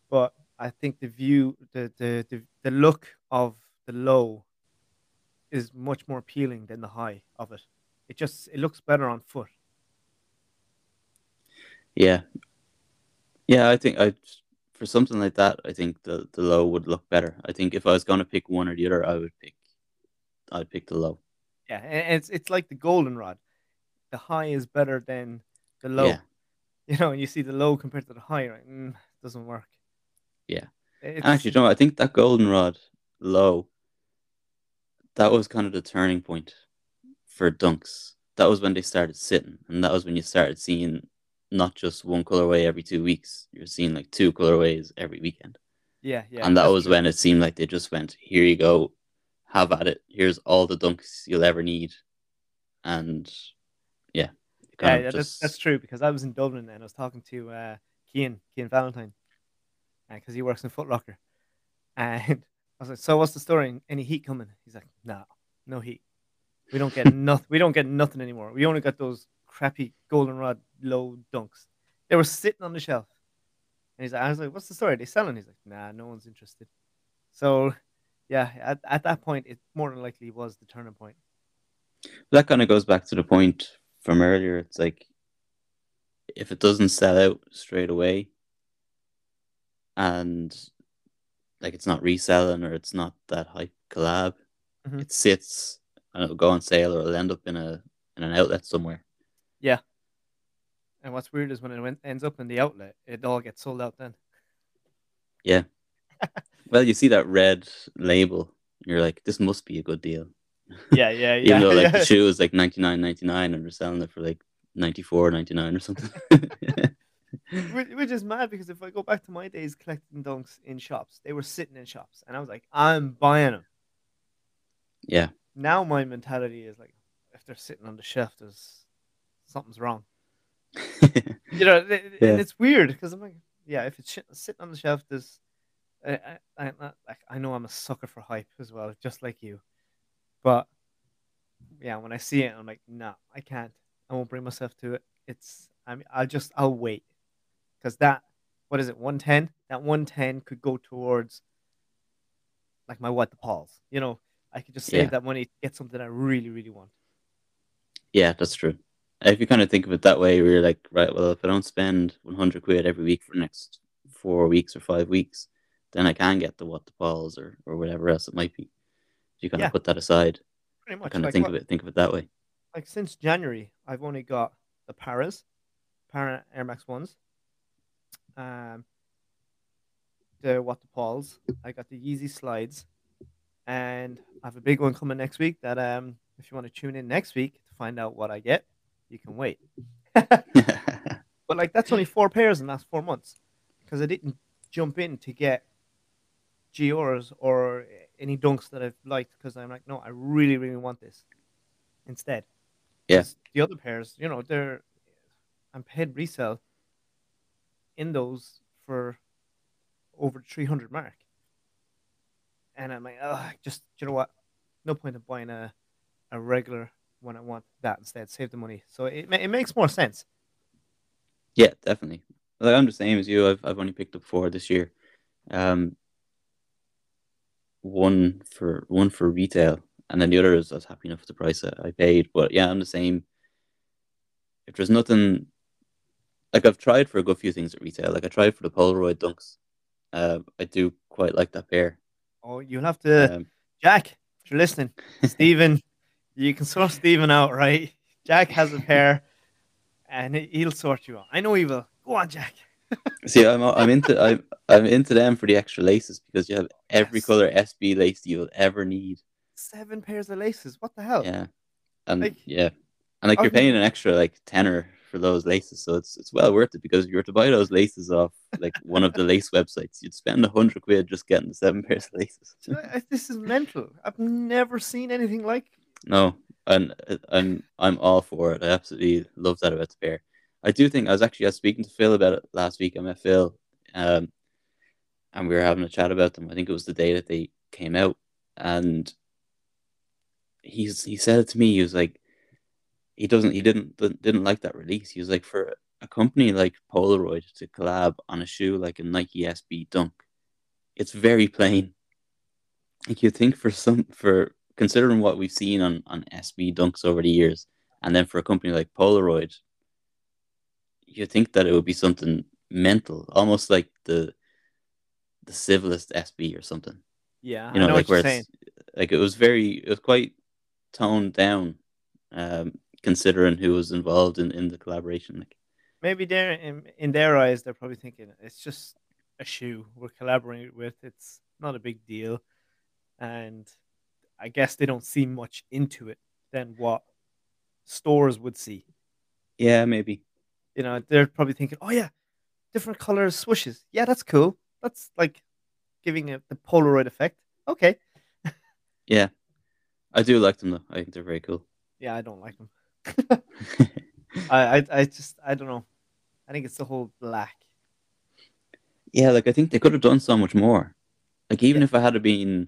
but I think the view, the the the, the look of the low is much more appealing than the high of it. It just it looks better on foot. Yeah. Yeah, I think I for something like that, I think the the low would look better. I think if I was going to pick one or the other, I would pick I'd pick the low. Yeah, and it's it's like the goldenrod. the high is better than the low. Yeah. You know, and you see the low compared to the high, right? Mm, doesn't work. Yeah. It's, Actually, you know. I think that goldenrod low, that was kind of the turning point for dunks. That was when they started sitting, and that was when you started seeing not just one colorway every two weeks. You're seeing like two colorways every weekend. yeah, yeah. and that was true. when it seemed like they just went, "Here you go, have at it. Here's all the dunks you'll ever need," and yeah, Yeah, yeah, that's that's true because I was in Dublin and I was talking to uh, Kean Kean Valentine Uh, because he works in Foot Locker, and I was like, "So what's the story? Any heat coming?" He's like, "No, no heat. We don't get nothing. We don't get nothing anymore. We only got those crappy goldenrod low dunks. They were sitting on the shelf." And he's like, "I was like, what's the story? They selling?" He's like, "Nah, no one's interested." So, yeah, at, at that point, it more than likely was the turning point. that kind of goes back to the point from earlier. It's like if it doesn't sell out straight away, and like it's not reselling or it's not that hype collab, Mhm. it sits and it'll go on sale or it'll end up in a in an outlet somewhere. Yeah. And what's weird is when it ends up in the outlet, it all gets sold out then. Yeah. well, you see that red label, you're like, this must be a good deal. Yeah, yeah, yeah. Even though like yeah. the shoe is like ninety nine ninety nine and they're selling it for like ninety four ninety nine or something. which, is mad because if I go back to my days collecting dunks in shops, they were sitting in shops, and I was like, I'm buying them. yeah. Now my mentality is like, if they're sitting on the shelf, there's something's wrong. You know, Yeah. and it's weird because I'm like, yeah, if it's sitting on the shelf, there's, I, I, I, I- like, I know I'm a sucker for hype as well, just like you, but yeah, when I see it, I'm like, no, I can't. I won't bring myself to it. It's, I mean, I'll just, I'll wait, because that, what is it, one ten? That one ten could go towards, like my what the Pauls. You know, I could just save Yeah. that money to get something I really, really want. yeah, that's true. If you kind of think of it that way, where you're like, right, well, if I don't spend 100 quid every week for the next four weeks or five weeks, then I can get the what the Pauls or, or whatever else it might be. You kind Yeah. of put that aside. Pretty much. kind of like think what- of it, think of it that way. like since January, I've only got the Parras, Parra Air Max ones, um, the What the Pauls. I got the Yeezy slides, and I have a big one coming next week. That um, if you want to tune in next week to find out what I get, you can wait. But like that's only four pairs in the last four months, because I didn't jump in to get Diors or any dunks that I've liked because I'm like, no, I really, really want this instead. Yeah. 'Cause The other pairs, you know, they're I'm paid resale in those for over three hundred mark. And I'm like, oh, just you know what? No point in buying a a regular when I want that instead. Save the money. So it it makes more sense. Yeah, definitely. Like I'm the same as you. I've I've only picked up four this year. Um, one for one for retail, and then the other is I was happy enough with the price I paid. But yeah, I'm the same. If there's nothing, like I've tried for a good few things at retail. Like I tried for the Polaroid dunks. Uh, I do quite like that pair. Oh, you'll have to Um, Jack, if you're listening, Stephen, you can sort Stephen out, right? Jack has a pair, and he- he'll sort you out. I know he will. Go on, Jack. see, I'm I'm into I'm I'm into them for the extra laces because you have every Yes. color SB lace you'll ever need. Seven pairs of laces. What the hell? Yeah, and Like- yeah, and like you're paying an extra like tenner for those laces, so it's it's well worth it because if you were to buy those laces off like one of the lace websites, you'd spend a hundred quid just getting the seven pairs of laces. This is mental. I've never seen anything like. No, and I'm I'm all for it. I absolutely love that about the pair. I do think I was actually I was speaking to Phil about it last week. I met Phil, um, and we were having a chat about them. I think it was the day that they came out, and he's he said it to me. He was like, he doesn't he didn't didn't like that release. He was like, for a company like Polaroid to collab on a shoe like a Nike SB Dunk, it's very plain. Like you think for some for considering what we've seen on on SB Dunks over the years, and then for a company like Polaroid, you think that it would be something mental, almost like the the civilist SB or something. Yeah, You know, I know like where saying. it's like it was very it was quite toned down. Um, considering who was involved in, in the collaboration. Like maybe they're in, in their eyes, they're probably thinking it's just a shoe we're collaborating with. It's not a big deal, and I guess they don't see much into it than what stores would see. Yeah, maybe. You know, they're probably thinking, "Oh yeah, different colors swooshes. Yeah, that's cool. That's like giving it the Polaroid effect. Okay." yeah, I do like them though. I think they're very cool. Yeah, I don't like them. I, I, I just, I don't know. I think it's the whole black. Yeah, like I think they could have done so much more. Like even yeah. if I had been,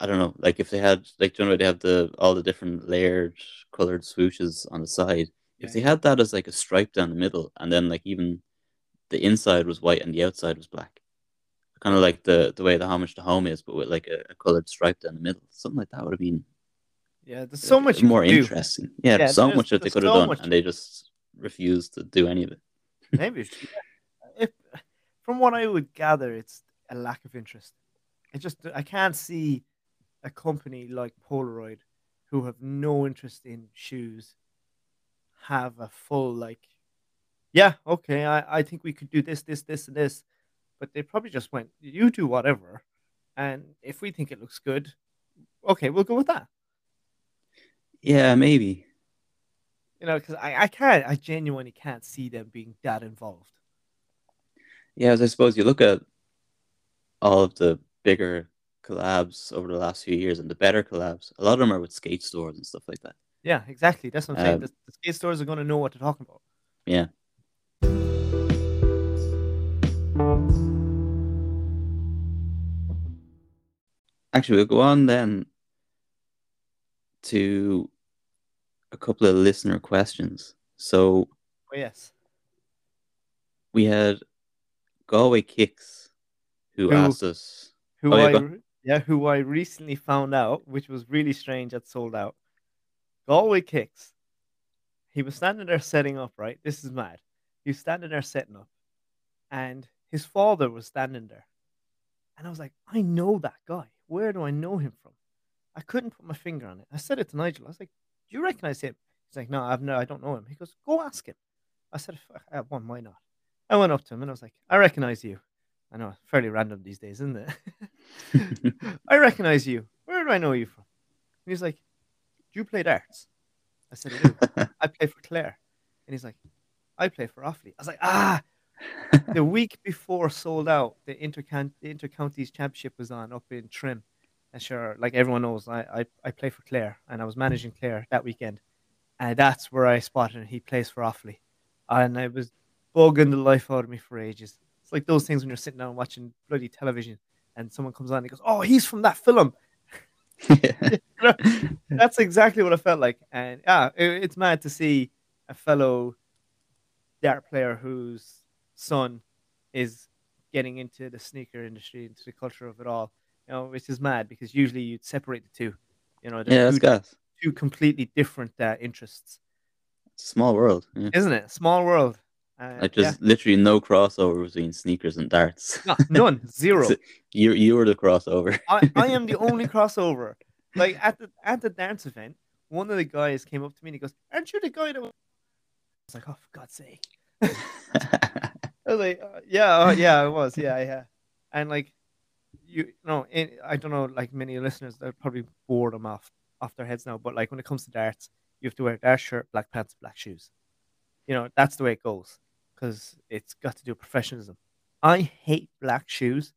I don't know, like if they had, like do you know, they have the all the different layered colored swooshes on the side. Yeah. If they had that as like a stripe down the middle, and then like even the inside was white and the outside was black, kind of like the the way the homage to home is, but with like a, a colored stripe down the middle, something like that would have been yeah, there's so much more interesting. Yeah, yeah so much that they could have so done, much... and they just refused to do any of it. Maybe, if from what I would gather, it's a lack of interest. It just I can't see a company like Polaroid, who have no interest in shoes, have a full like, yeah, okay, I I think we could do this, this, this, and this, but they probably just went, you do whatever, and if we think it looks good, okay, we'll go with that. Yeah, maybe. You know, because I, I can't, I genuinely can't see them being that involved. Yeah, as I suppose you look at all of the bigger collabs over the last few years and the better collabs, a lot of them are with skate stores and stuff like that. Yeah, exactly. That's what I'm um, saying. The, the skate stores are going to know what they're talking about. Yeah. Actually, we'll go on then to a couple of listener questions. So, oh, yes, we had Galway Kicks who, who asked us. Who oh, I yeah, who I recently found out, which was really strange, had sold out. Galway Kicks. He was standing there setting up. Right, this is mad. He was standing there setting up, and his father was standing there, and I was like, I know that guy. Where do I know him from? I couldn't put my finger on it. I said it to Nigel. I was like, "Do you recognize him?" He's like, "No, I've no, I don't know him." He goes, "Go ask him." I said, "Well, why not?" I went up to him and I was like, "I recognize you." I know, fairly random these days, isn't it? I recognize you. Where do I know you from? And he's like, "Do you play darts?" I said, "I do. I play for Clare." And he's like, "I play for Offaly." I was like, "Ah." the week before sold out, the inter the intercounties championship was on up in Trim and sure, like everyone knows, I, I, I play for Clare and I was managing Clare that weekend. And that's where I spotted him. He plays for Offaly. And I was bugging the life out of me for ages. It's like those things when you're sitting down watching bloody television and someone comes on and goes, Oh, he's from that film. that's exactly what I felt like. And yeah, it, it's mad to see a fellow dart player whose son is getting into the sneaker industry, into the culture of it all you know, which is mad because usually you'd separate the two. You know, yeah, two, that's two completely different uh, interests. Small world, yeah. isn't it? Small world. Uh, like there's yeah. literally no crossover between sneakers and darts. No, none, zero. you you were the crossover. I, I am the only crossover. Like at the at the dance event, one of the guys came up to me and he goes, "Aren't you the guy that?" Was... I was like, "Oh, for God's sake!" I was like, uh, "Yeah, uh, yeah, I was, yeah, yeah," and like you know, I don't know, like many listeners, they're probably bored them off off their heads now. But like when it comes to darts, you have to wear a dart shirt, black pants, black shoes. You know, that's the way it goes because it's got to do with professionalism. I hate black shoes,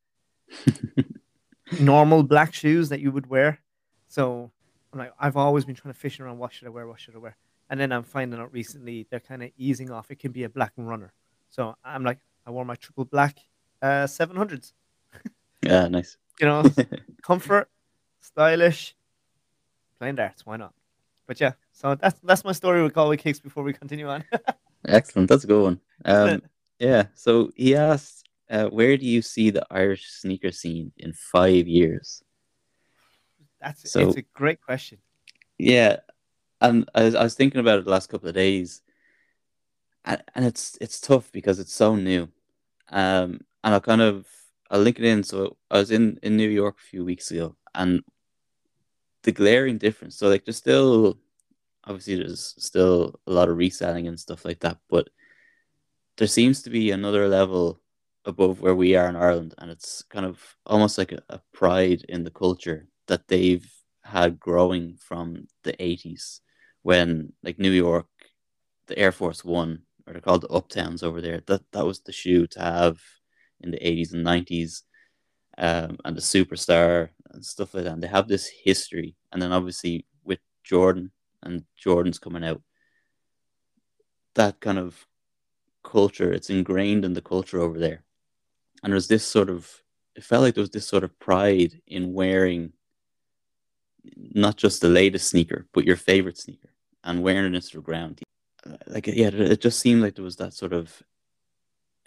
normal black shoes that you would wear. So I'm like, I've always been trying to fish around. What should I wear? What should I wear? And then I'm finding out recently they're kind of easing off. It can be a black runner. So I'm like, I wore my triple black uh, 700s. Yeah, nice. You know, comfort, stylish, playing darts. Why not? But yeah, so that's that's my story with Galway Kicks before we continue on. Excellent. That's a good one. Um, yeah. So he asked, uh, where do you see the Irish sneaker scene in five years? That's so, it's a great question. Yeah, and I was, I was thinking about it the last couple of days, and, and it's it's tough because it's so new, um, and I kind of I'll link it in. So I was in in New York a few weeks ago, and the glaring difference. So like, there's still obviously there's still a lot of reselling and stuff like that, but there seems to be another level above where we are in Ireland, and it's kind of almost like a, a pride in the culture that they've had growing from the 80s when like New York, the Air Force One, or they're called the Uptowns over there, that, that was the shoe to have in the 80s and 90s. Um, and the superstar and stuff like that. And they have this history. And then obviously with Jordan and Jordan's coming out, that kind of culture, it's ingrained in the culture over there. And there's this sort of, it felt like there was this sort of pride in wearing not just the latest sneaker, but your favorite sneaker and wearing it to the ground. Like, yeah, it just seemed like there was that sort of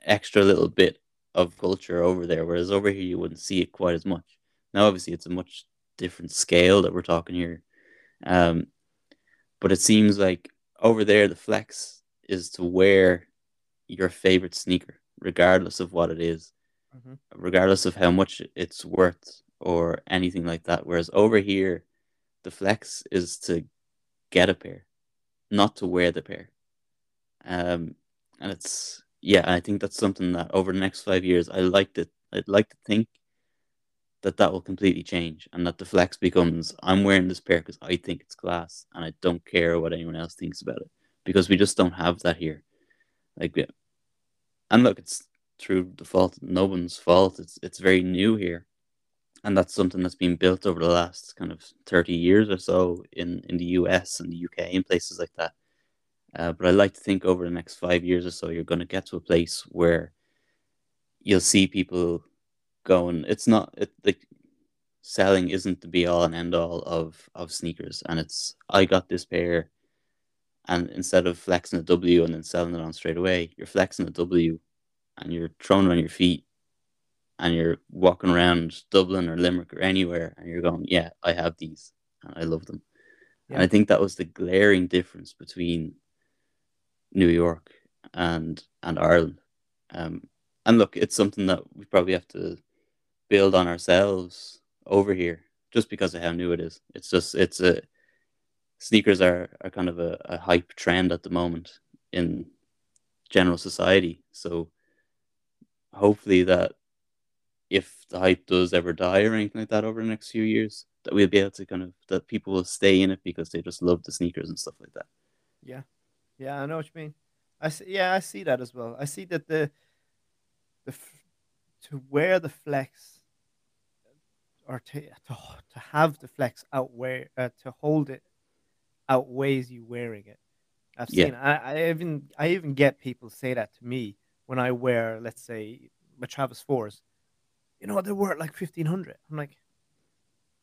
extra little bit of culture over there, whereas over here you wouldn't see it quite as much. Now, obviously, it's a much different scale that we're talking here. Um, but it seems like over there, the flex is to wear your favorite sneaker, regardless of what it is, mm-hmm. regardless of how much it's worth or anything like that. Whereas over here, the flex is to get a pair, not to wear the pair. Um, and it's yeah, I think that's something that over the next five years, I like to I'd like to think that that will completely change and that the flex becomes I'm wearing this pair because I think it's class and I don't care what anyone else thinks about it because we just don't have that here. Like, and look, it's through default, no one's fault. It's it's very new here, and that's something that's been built over the last kind of thirty years or so in in the US and the UK and places like that. Uh, but I like to think over the next five years or so, you're going to get to a place where you'll see people going. It's not it, like selling isn't the be all and end all of of sneakers, and it's I got this pair, and instead of flexing a W and then selling it on straight away, you're flexing a W, and you're throwing it on your feet, and you're walking around Dublin or Limerick or anywhere, and you're going, yeah, I have these, and I love them. Yeah. And I think that was the glaring difference between New York and and Ireland. Um, and look, it's something that we probably have to build on ourselves over here, just because of how new it is. It's just it's a sneakers are are kind of a, a hype trend at the moment in general society. So hopefully that if the hype does ever die or anything like that over the next few years, that we'll be able to kind of that people will stay in it because they just love the sneakers and stuff like that. Yeah, yeah, I know what you mean. I see, yeah, I see that as well. I see that the the to wear the flex or to to, to have the flex outweigh uh, to hold it outweighs you wearing it. I've seen. Yeah. I, I even I even get people say that to me when I wear, let's say, my Travis fours. You know, they're worth like fifteen hundred. I'm like,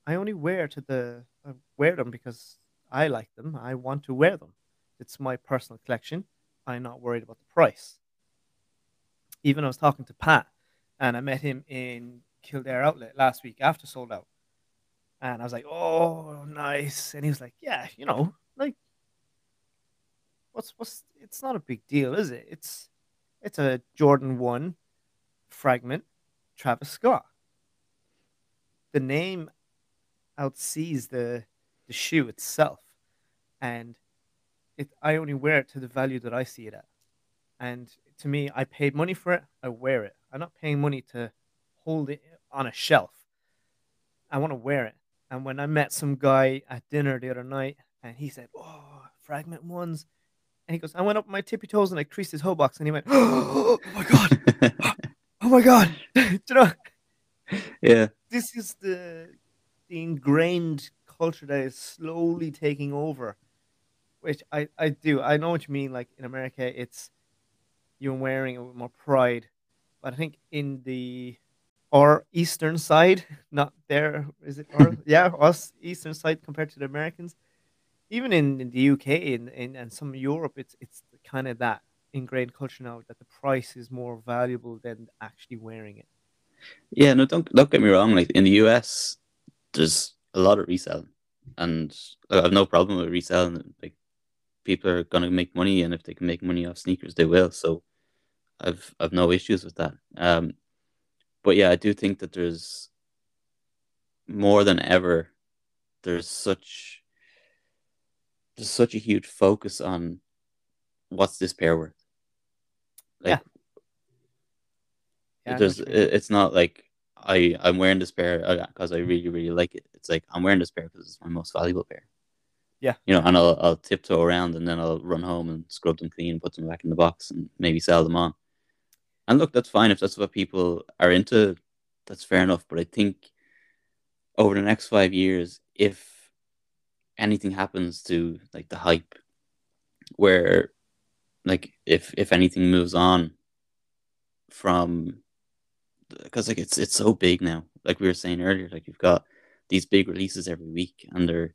I only wear to the I wear them because I like them. I want to wear them. It's my personal collection. I'm not worried about the price. Even I was talking to Pat, and I met him in Kildare Outlet last week after sold out, and I was like, "Oh, nice," and he was like, "Yeah, you know, like, what's what's? It's not a big deal, is it? It's it's a Jordan One fragment, Travis Scott. The name outsees the the shoe itself, and it I only wear it to the value that I see it at. And to me, I paid money for it. I wear it. I'm not paying money to hold it on a shelf. I want to wear it. And when I met some guy at dinner the other night, and he said, "Oh, fragment ones," and he goes, "I went up my tippy toes and I creased his hoe box," and he went, "Oh, my god, oh my god," you know? Yeah. This is the the ingrained culture that is slowly taking over which I, I do. I know what you mean. Like in America, it's you're wearing it with more pride, but I think in the or eastern side, not there, is it? Or yeah, us eastern side compared to the Americans. Even in, in the UK and, and, and some Europe, it's it's kind of that ingrained culture now that the price is more valuable than actually wearing it. Yeah, no, don't don't get me wrong. Like in the US, there's a lot of reselling, and I have no problem with reselling. Like people are going to make money, and if they can make money off sneakers, they will. So I've I've no issues with that. Um, but yeah, I do think that there's more than ever. There's such there's such a huge focus on what's this pair worth. Like, Yeah, know there's it- it's not like I I'm wearing this pair because I really really like it. It's like I'm wearing this pair because it's my most valuable pair. Yeah. You know, and I'll I'll tiptoe around and then I'll run home and scrub them clean, put them back in the box, and maybe sell them on. And look, that's fine if that's what people are into. That's fair enough. But I think over the next five years, if anything happens to like the hype, where like if if anything moves on from because like it's it's so big now. Like we were saying earlier, like you've got these big releases every week, and they're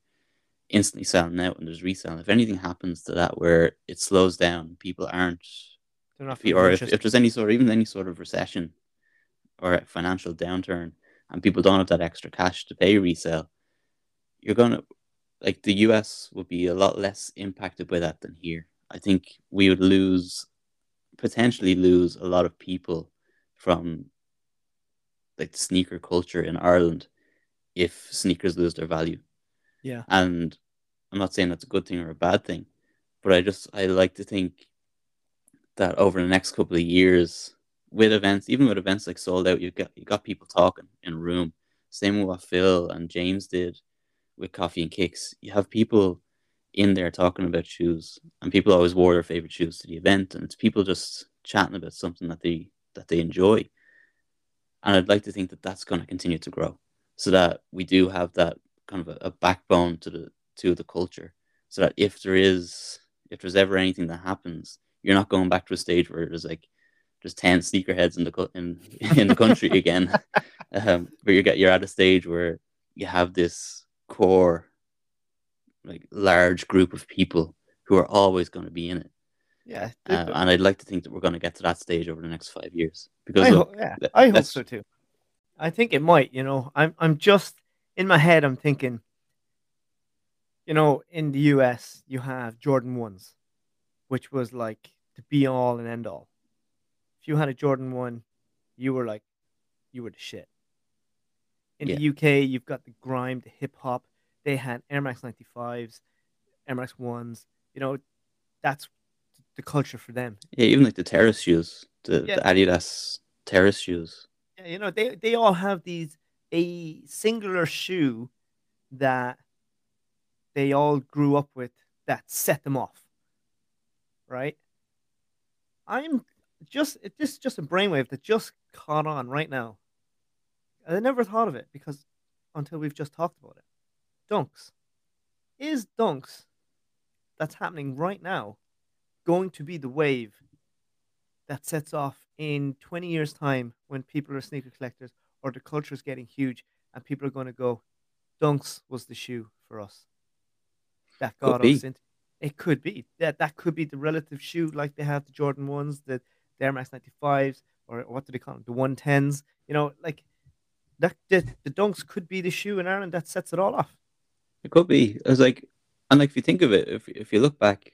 instantly selling out, and there's reselling. If anything happens to that, where it slows down, people aren't, They're not if or if, if there's any sort, of, even any sort of recession or a financial downturn, and people don't have that extra cash to pay resale, you're gonna like the US would be a lot less impacted by that than here. I think we would lose potentially lose a lot of people from like sneaker culture in Ireland if sneakers lose their value. Yeah. And I'm not saying that's a good thing or a bad thing, but I just I like to think that over the next couple of years with events, even with events like sold out, you got you got people talking in a room. Same with what Phil and James did with Coffee and Kicks. You have people in there talking about shoes, and people always wore their favorite shoes to the event, and it's people just chatting about something that they that they enjoy. And I'd like to think that that's going to continue to grow, so that we do have that kind of a, a backbone to the to the culture, so that if there is if there's ever anything that happens, you're not going back to a stage where there's like there's ten sneakerheads in the in in the country again, um, where you get you're at a stage where you have this core like large group of people who are always going to be in it. Yeah. Uh, and I'd like to think that we're going to get to that stage over the next five years because I look, ho- yeah, I hope so too. I think it might. You know, I'm I'm just in my head. I'm thinking. You know, in the U.S., you have Jordan ones, which was like the be all and end all. If you had a Jordan one, you were like, you were the shit. In the UK, you've got the grime, the hip hop. They had Air Max 95s, Air Max 1s. You know, that's the culture for them. yeah, even like the terrace shoes, the, Yeah. the Adidas terrace shoes. Yeah, you know, they they all have these a singular shoe that they all grew up with that set them off. Right? I'm just it this is just a brainwave that just caught on right now. I never thought of it because until we've just talked about it. Dunks. Is dunks that's happening right now going to be the wave that sets off in 20 years' time when people are sneaker collectors or the culture is getting huge and people are going to go, Dunks was the shoe for us. That Could got be. us into it. Could be that that could be the relative shoe like they have the Jordan ones, the, the Air Max 95s, or what do they call them? The 110s. You know, like that the, the Dunks could be the shoe in Ireland that sets it all off. It could be. It's like, and like if you think of it, if if you look back,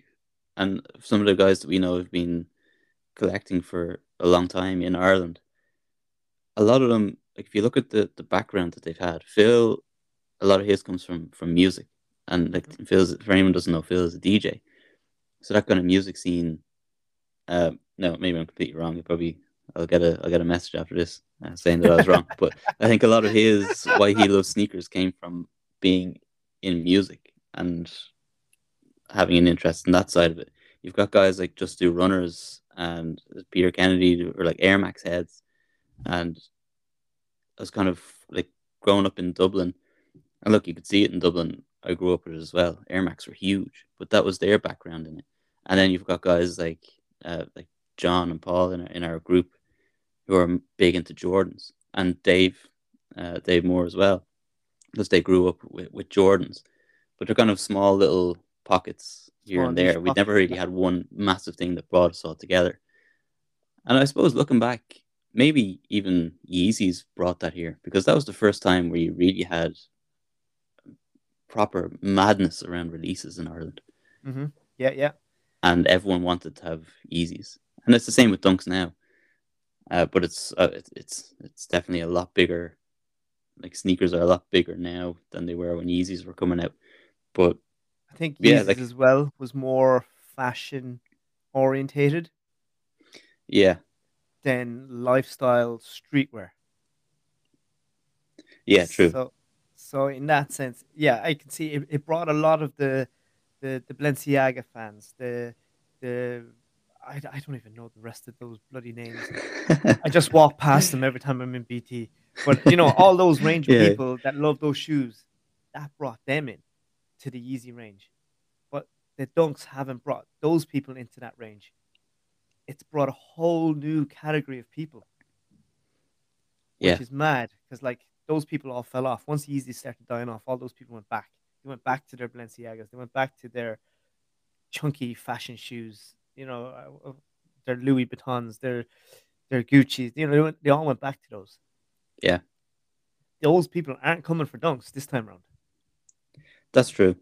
and some of the guys that we know have been collecting for a long time in Ireland, a lot of them, like if you look at the the background that they've had, Phil, a lot of his comes from from music, and like Phil's for anyone who doesn't know, Phil is a DJ, so that kind of music scene. Uh, no, maybe I'm completely wrong. You probably I'll get a I'll get a message after this uh, saying that I was wrong, but I think a lot of his why he loves sneakers came from being in music and having an interest in that side of it. You've got guys like Just Do Runners and Peter Kennedy or like Air Max heads, and I was kind of like growing up in Dublin, and look, you could see it in Dublin. I grew up with it as well. Air Max were huge, but that was their background in it. And then you've got guys like uh, like John and Paul in our, in our group who are big into Jordans, and Dave, uh, Dave Moore as well, because they grew up with, with Jordans, but they're kind of small little pockets here Small and there. We never really had one massive thing that brought us all together. And I suppose looking back, maybe even Yeezys brought that here because that was the first time where you really had proper madness around releases in Ireland, Mm-hmm. Yeah, yeah. and everyone wanted to have Yeezys. And it's the same with Dunks now, uh, but it's uh, it's it's it's definitely a lot bigger. Like sneakers are a lot bigger now than they were when Yeezys were coming out. But I think Yeah, Yeezys like as well was more fashion orientated yeah, than lifestyle streetwear. yeah, true. So, so in that sense, yeah, I can see it, it brought a lot of the the the Balenciaga fans, the the I, I don't even know the rest of those bloody names. I just walk past them every time I'm in BT. But you know, all those range of Yeah, people that love those shoes, that brought them in to the Yeezy range. But the Dunks haven't brought those people into that range. It's brought a whole new category of people, yeah, which is mad because like those people all fell off. Once Yeezy started dying off, all those people went back. They went back to their Balenciagas. They went back to their chunky fashion shoes. You know, uh, uh, their Louis Vuittons, their their Gucci's. You know, they, went, they all went back to those. yeah. Those people aren't coming for dunks this time around, That's true.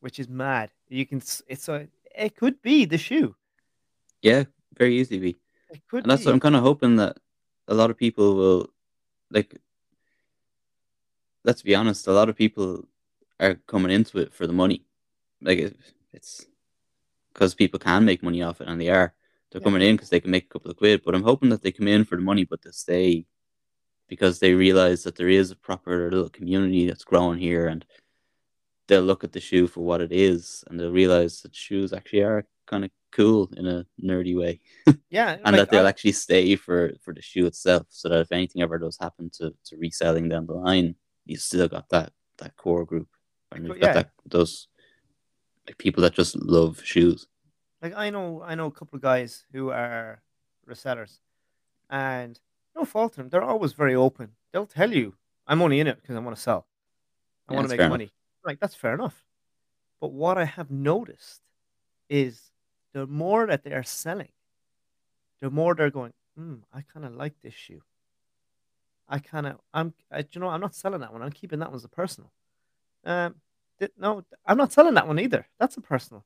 which is mad. You can. It's a. It could be the shoe. Yeah, very easily be. And that's what I'm kind of hoping that a lot of people will like. Let's be honest, a lot of people are coming into it for the money. Like it, it's because people can make money off it, and they are. They're Yeah. coming in because they can make a couple of quid. But I'm hoping that they come in for the money, but they stay because they realize that there is a proper little community that's growing here, and they'll look at the shoe for what it is, and they'll realize that shoes actually are kind of cool in a nerdy way Yeah, and like that they'll I, actually stay for for the shoe itself so that if anything ever does happen to to reselling down the line you still got that that core group and you've got yeah, that those like people that just love shoes like I know, I know a couple of guys who are resellers, and no fault to them. They're always very open. They'll tell you, "I'm only in it because I want to sell. I yeah want to make fair enough money." Like that's fair enough. But what I have noticed is the more that they are selling, the more they're going, hmm, I kind of like this shoe. I kind of, I'm, I, you know, I'm not selling that one. I'm keeping that one as a personal. Um, th- no, I'm not selling that one either. That's a personal.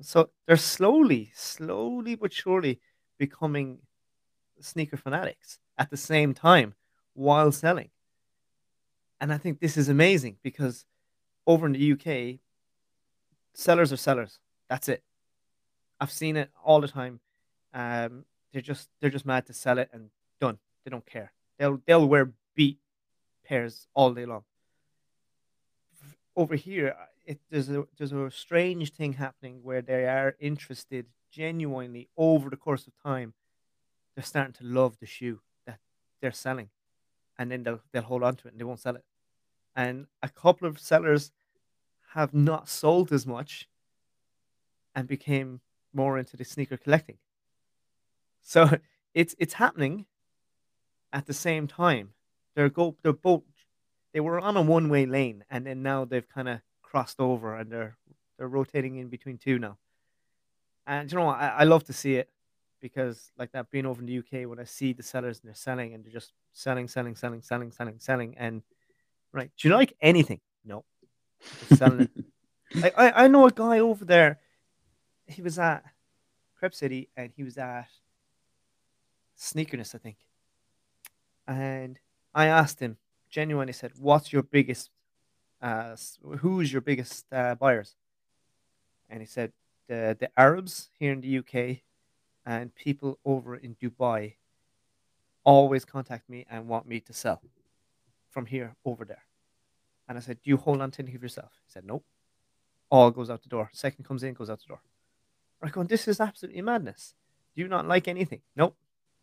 So they're slowly, slowly but surely becoming sneaker fanatics at the same time while selling. And I think this is amazing because over in the UK, sellers are sellers. That's it. I've seen it all the time. Um, they're just they're just mad to sell it and done. They don't care. They'll they'll wear beat pairs all day long. Over here, it, there's a there's a strange thing happening where they are interested genuinely over the course of time. They're starting to love the shoe that they're selling, and then they'll they'll hold on to it and they won't sell it. And a couple of sellers have not sold as much and became more into the sneaker collecting. So it's it's happening at the same time. They're go they're both they were on a one way lane and then now they've kind of crossed over and they're they're rotating in between two now. And you know what? I, I love to see it because like that being over in the UK when I see the sellers and they're selling and they're just selling, selling, selling, selling, selling, selling and right. Do you like anything? No. Selling it. Like I, I know a guy over there. He was at Crepe City and he was at Sneakerness, I think. And I asked him, genuinely said, "What's your biggest? Uh, who's your biggest uh, buyers?" And he said, "the the Arabs here in the UK and people over in Dubai always contact me and want me to sell from here over there." And I said, "Do you hold on to any of yourself?" He said, "Nope. All goes out the door. Second comes in, goes out the door." I'm going, "This is absolutely madness. Do you not like anything?" Nope.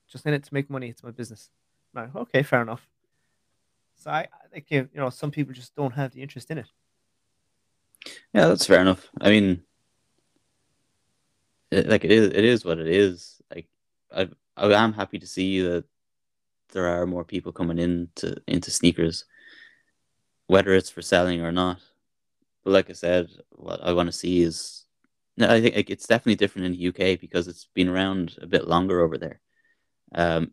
Just in it to make money. It's my business. Like, okay, fair enough. So I, I think you know some people just don't have the interest in it. yeah that's fair enough i mean it, like it is it is what it is like i i am happy to see that there are more people coming into into sneakers whether it's for selling or not but like i said what i want to see is no, I think it's definitely different in the UK because it's been around a bit longer over there. Um,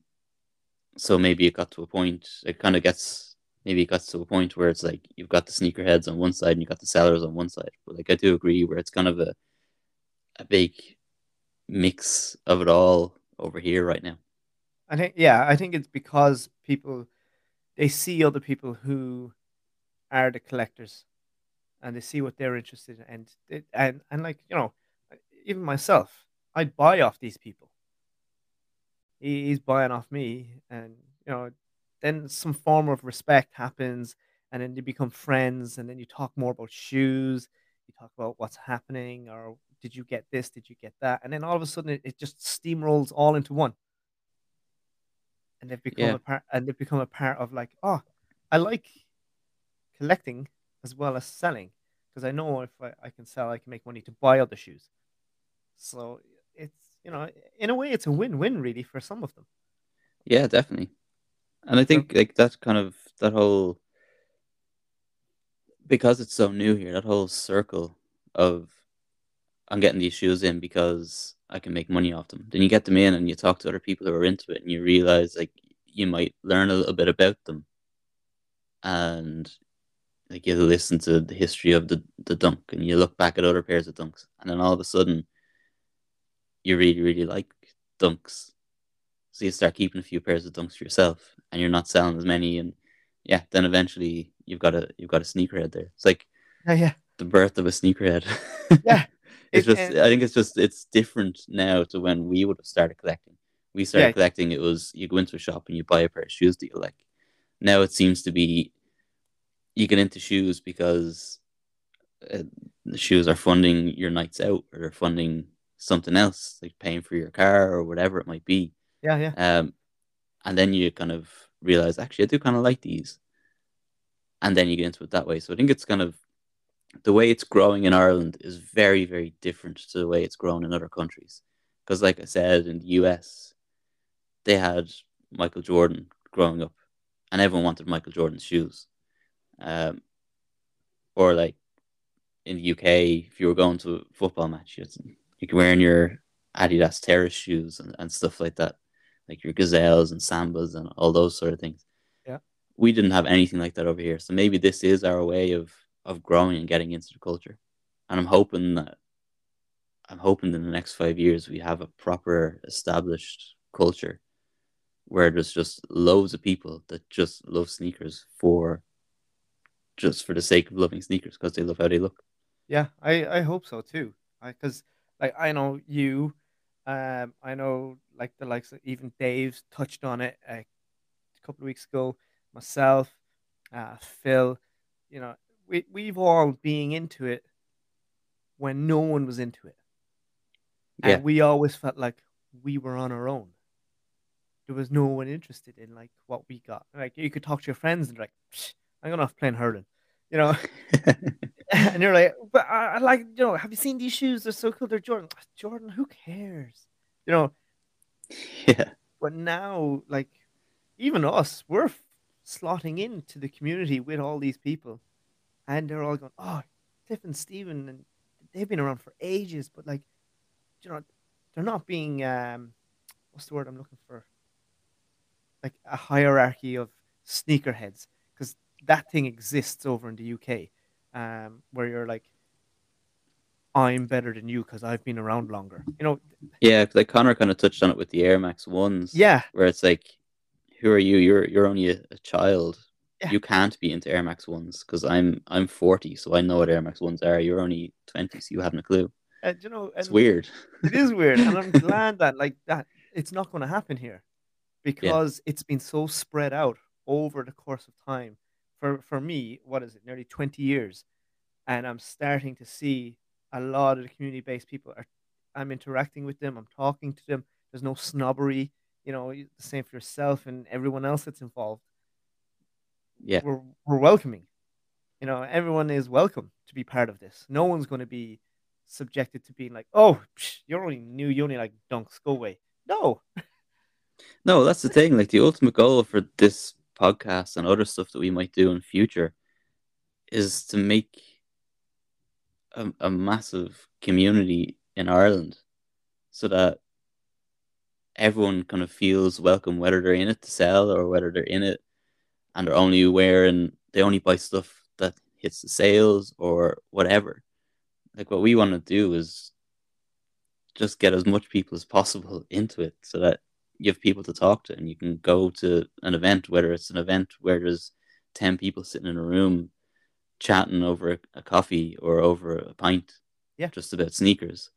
so maybe it got to a point. It kind of gets maybe it got to a point where it's like you've got the sneakerheads on one side and you got the sellers on one side. But like I do agree where it's kind of a a big mix of it all over here right now. I think yeah, I think it's because people they see other people who are the collectors and they see what they're interested in, and it, and and like you know, even myself, I'd buy off these people. He, he's buying off me, and you know, then some form of respect happens, and then you become friends, and then you talk more about shoes. You talk about what's happening, or did you get this? Did you get that? And then all of a sudden, it, it just steamrolls all into one, and they've become Yeah. a part, and they've become a part of like, oh, I like collecting as well as selling because I know if I, I can sell, I can make money to buy other shoes. So it's you know, in a way, it's a win-win really for some of them. Yeah, definitely. And I think like that kind of that whole because it's so new here, that whole circle of I'm getting these shoes in because I can make money off them. Then you get them in and you talk to other people who are into it and you realize like you might learn a little bit about them. And like you listen to the history of the, the dunk and you look back at other pairs of dunks and then all of a sudden you really, really like dunks. So you start keeping a few pairs of dunks for yourself and you're not selling as many and yeah, then eventually you've got a you've got a sneakerhead there. It's like Yeah, yeah, the birth of a sneakerhead. yeah. it's It- just and- I think it's just it's different now to when we would have started collecting. We started Yeah. collecting it was you go into a shop and you buy a pair of shoes that you like. Now it seems to be you get into shoes because uh, the shoes are funding your nights out or they're funding something else like paying for your car or whatever it might be. yeah, yeah. Um, and then you kind of realize actually I do kind of like these, and then you get into it that way. So I think it's kind of the way it's growing in Ireland is very very different to the way it's grown in other countries. Because like I said, in the US, they had Michael Jordan growing up, and everyone wanted Michael Jordan's shoes. Um, or like in the UK, if you were going to a football match, you'd, you could wearing your Adidas Terrace shoes and, and stuff like that, like your Gazelles and Sambas and all those sort of things. Yeah. We didn't have anything like that over here. So maybe this is our way of, of growing and getting into the culture. And I'm hoping that I'm hoping in the next five years we have a proper established culture where there's just loads of people that just love sneakers for just for the sake of loving sneakers because they love how they look. Yeah, I I hope so too. Because like I know you, um, I know like the likes of even Dave's touched on it a couple of weeks ago. Myself, uh, Phil, you know, we we've all being into it when no one was into it, and Yeah. we always felt like we were on our own. There was no one interested in like what we got. Like you could talk to your friends and like, "Psh, I'm going off playing hurling, you know. and you're like, but I, I like, you know, have you seen these shoes? They're so cool. They're Jordan. Jordan, who cares? You know, yeah. but now, like, even us, we're slotting into the community with all these people, and they're all going, oh, Tiff and Steven, and they've been around for ages, but like, you know, they're not being, um, what's the word I'm looking for? Like a hierarchy of sneakerheads, because that thing exists over in the UK, um, where you're like, I'm better than you because I've been around longer. You know, Yeah, like Connor kind of touched on it with the Air Max ones. yeah, where it's like, who are you? You're you're only a, a child. Yeah. You can't be into Air Max ones because I'm I'm 40, so I know what Air Max ones are. You're only 20, so you haven't a clue. and you know, It's weird. it is weird, and I'm glad that like that it's not going to happen here because it's been so spread out over the course of time. For for me, what is it? Nearly 20 years, and I'm starting to see a lot of the community-based people are. I'm interacting with them. I'm talking to them. There's no snobbery. You know, the same for yourself and everyone else that's involved. Yeah, we're we're welcoming. You know, everyone is welcome to be part of this. No one's going to be subjected to being like, "Oh, psh, you're only new. You only like dunks. Go away." No, no, that's the thing. Like the ultimate goal for this podcast and other stuff that we might do in future is to make a, a massive community in Ireland, so that everyone kind of feels welcome, whether they're in it to sell or whether they're in it and they're only wearing they only buy stuff that hits the sales or whatever. Like what we want to do is just get as much people as possible into it so that you have people to talk to and you can go to an event, whether it's an event where there's 10 people sitting in a room chatting over a, coffee or over a pint, Yeah. just about sneakers.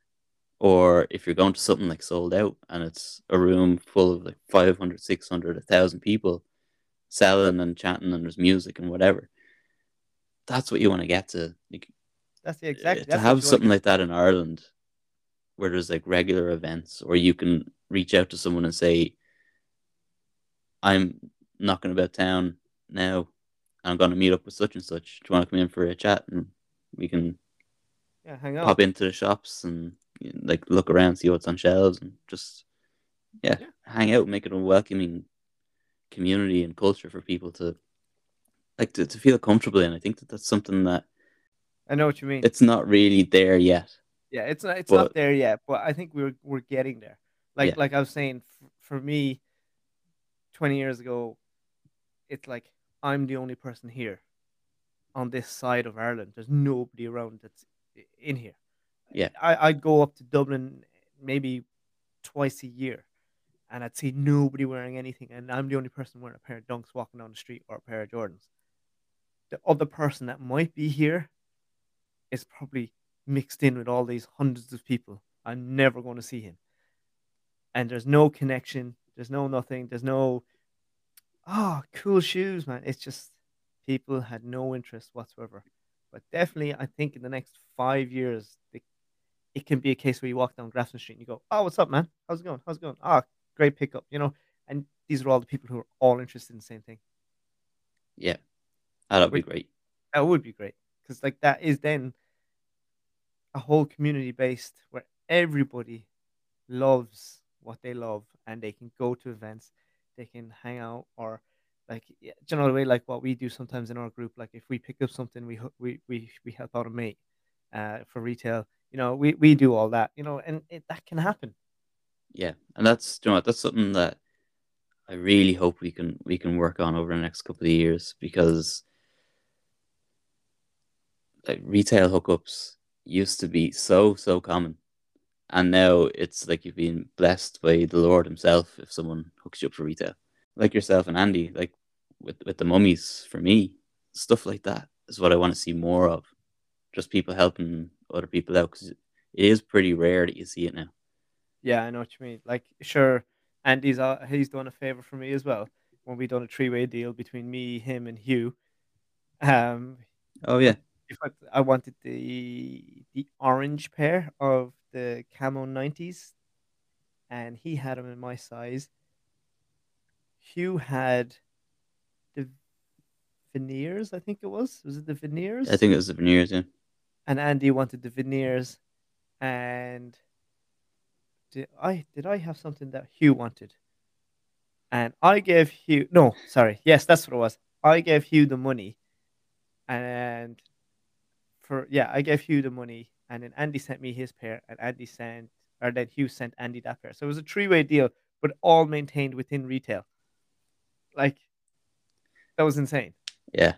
Or if you're going to something like sold out and it's a room full of like 500, 600, 1,000 people selling and chatting and there's music and whatever. That's what you want to get to. Like, That's the exact. uh, that's to have something like that in Ireland where there's like regular events or you can reach out to someone and say, I'm knocking about town now. I'm going to meet up with such and such. Do you want to come in for a chat? And we can yeah, hang on. pop into the shops and you know, like look around, see what's on shelves, and just yeah, Yeah. hang out, make it a welcoming community and culture for people to like to, to feel comfortable in. I think that that's something that I know what you mean. it's not really there yet. Yeah, it's not it's But- not there yet, but I think we're we're getting there. Like Yeah. like I was saying, f- for me, twenty years ago, it's like I'm the only person here on this side of Ireland. There's nobody around that's in here. Yeah. I I'd go up to Dublin maybe twice a year, and I'd see nobody wearing anything, and I'm the only person wearing a pair of Dunks walking down the street or a pair of Jordans. The other person that might be here is probably mixed in with all these hundreds of people. I'm never going to see him. And there's no connection. There's no nothing. There's no, oh, cool shoes, man. It's just people had no interest whatsoever. But definitely, I think in the next five years, it, it can be a case where you walk down Grafton Street and you go, oh, what's up, man? How's it going? How's it going? Ah, great pickup, you know? And these are all the people who are all interested in the same thing. Yeah, Ah, that'd be great. That would be great because like that is then a whole community based where everybody loves what they love and they can go to events, they can hang out or like yeah, way like what we do sometimes in our group. Like if we pick up something, we we we we help out a mate uh, for retail. You know, we we do all that. You know, and it, that can happen. Yeah, and that's you know that's something that I really hope we can we can work on over the next couple of years because like retail hookups used to be so so common, and now it's like you've been blessed by the Lord Himself if someone hooks you up for retail, like yourself and Andy, like with with the mummies for me, stuff like that is what I want to see more of, just people helping other people out because it is pretty rare that you see it now. Yeah, I know what you mean. Like, sure, Andy's uh, he's done a favor for me as well when we done a three way deal between me, him, and Hugh. Um, Oh yeah, I wanted the the orange pair of the camo nineties, and he had them in my size. Hugh had the veneers, I think it was. Was it the veneers? I think it was the veneers. Yeah. and Andy wanted the veneers, and did I did I have something that Hugh wanted? And I gave Hugh no, sorry, yes, that's what it was. I gave Hugh the money, and for yeah, I gave Hugh the money, and then Andy sent me his pair, and Andy sent or then Hugh sent Andy that pair. So it was a three way deal, but all maintained within retail. Like that was insane. Yeah,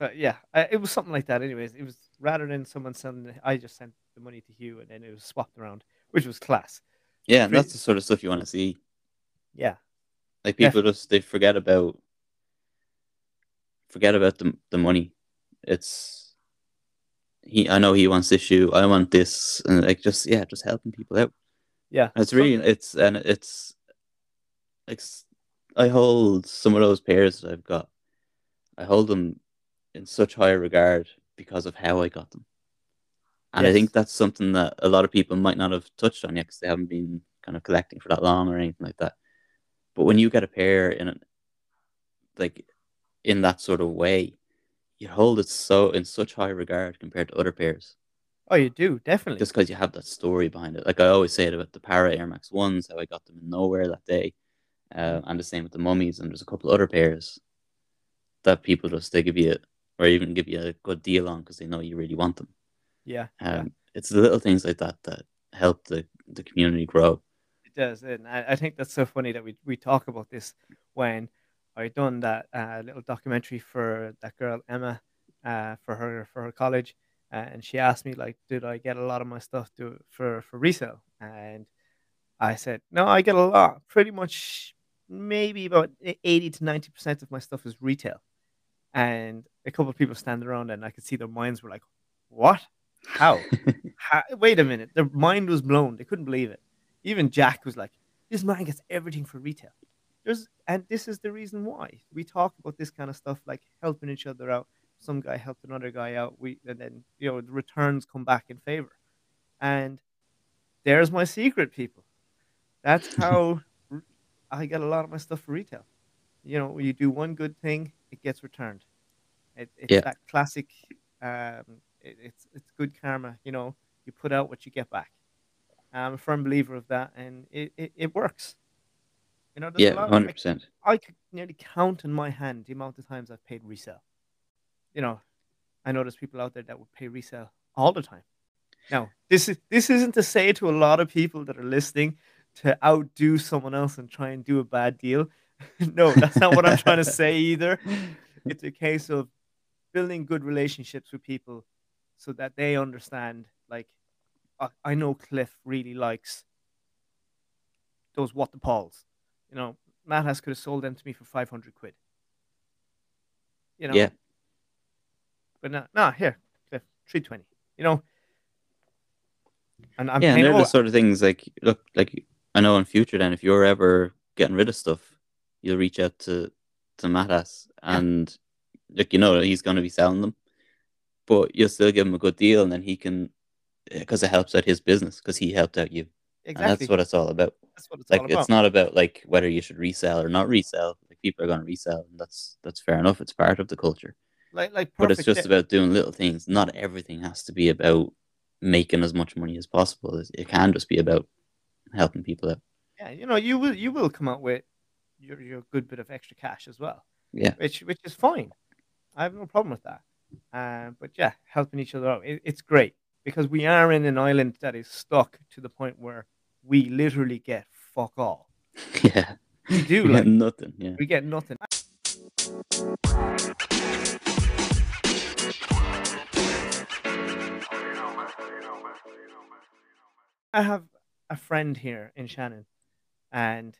So yeah, uh, it was something like that. Anyways, it was rather than someone sending, I just sent the money to Hugh, and then it was swapped around, which was class. yeah, and that's the sort of stuff you want to see. Yeah, Like people just they forget about forget about the the money. It's he. I know he wants this shoe. I want this, and like just yeah, just helping people out. yeah. It's really it's and it's like I hold some of those pairs that I've got. I hold them in such high regard because of how I got them. And I think that's something that a lot of people might not have touched on yet because they haven't been kind of collecting for that long or anything like that. But when you get a pair in it, like in that sort of way, you hold it so in such high regard compared to other pairs, Oh, you do definitely. just because you have that story behind it. Like I always say it about the Parra Air Max ones, how I got them in nowhere that day, uh, and the same with the mummies. And there's a couple other pairs that people just they give you, or even give you a good deal on because they know you really want them. yeah, Um, yeah, It's the little things like that that help the, the community grow. it does, and I, I think that's so funny that we we talk about this when I done that uh, little documentary for that girl Emma, uh, for her for her college, uh, and she asked me like, did I get a lot of my stuff to for for resale? And I said, no, I get a lot. Pretty much, maybe about eighty to ninety percent of my stuff is retail. and a couple of people standing around, and I could see their minds were like, "What? How? How? Wait a minute!" Their mind was blown. They couldn't believe it. Even Jack was like, "This man gets everything for retail." There's, and this is the reason why we talk about this kind of stuff, like helping each other out. Some guy helped another guy out. We and then you know the returns come back in favor, and there's my secret, people. That's how I get a lot of my stuff for retail. You know, you do one good thing, it gets returned. It, it's Yeah. that classic. Um, it, it's it's good karma. You know, you put out what you get back. I'm a firm believer of that, and it, it, it works. You know, Yeah, hundred like, percent. I could nearly count in my hand the amount of times I've paid resale. You know, I know there's people out there that would pay resale all the time. Now, this is this isn't to say to a lot of people that are listening to outdo someone else and try and do a bad deal. no, that's not what I'm trying to say either. It's a case of building good relationships with people so that they understand. Like, I, I know Cliff really likes those what the Pauls. You know, Matt has could have sold them to me for 500 quid. You know, Yeah, but no, no, here, 320. You know, and I'm yeah, and they're Oh, the sort of things like look, like I know in future. Then, if you're ever getting rid of stuff, you'll reach out to to Matas, Yeah. and like you know he's going to be selling them, but you'll still give him a good deal, and then he can because it helps out his business because he helped out you, and exactly. that's what it's all about. That's what it's Like all about. it's not about like whether you should resell or not resell. Like people are going to resell, and that's that's fair enough. It's part of the culture. Like, like but it's just about doing little things. Not everything has to be about making as much money as possible. It- It can just be about helping people out. yeah, you know, you will you will come out with your your good bit of extra cash as well, Yeah, which which is fine. I have no problem with that. Um, but yeah, helping each other out, it, it's great because we are in an island that is stuck to the point where we literally get fuck all. yeah. We do We like nothing. Yeah, we get nothing. I have a friend here in Shannon, and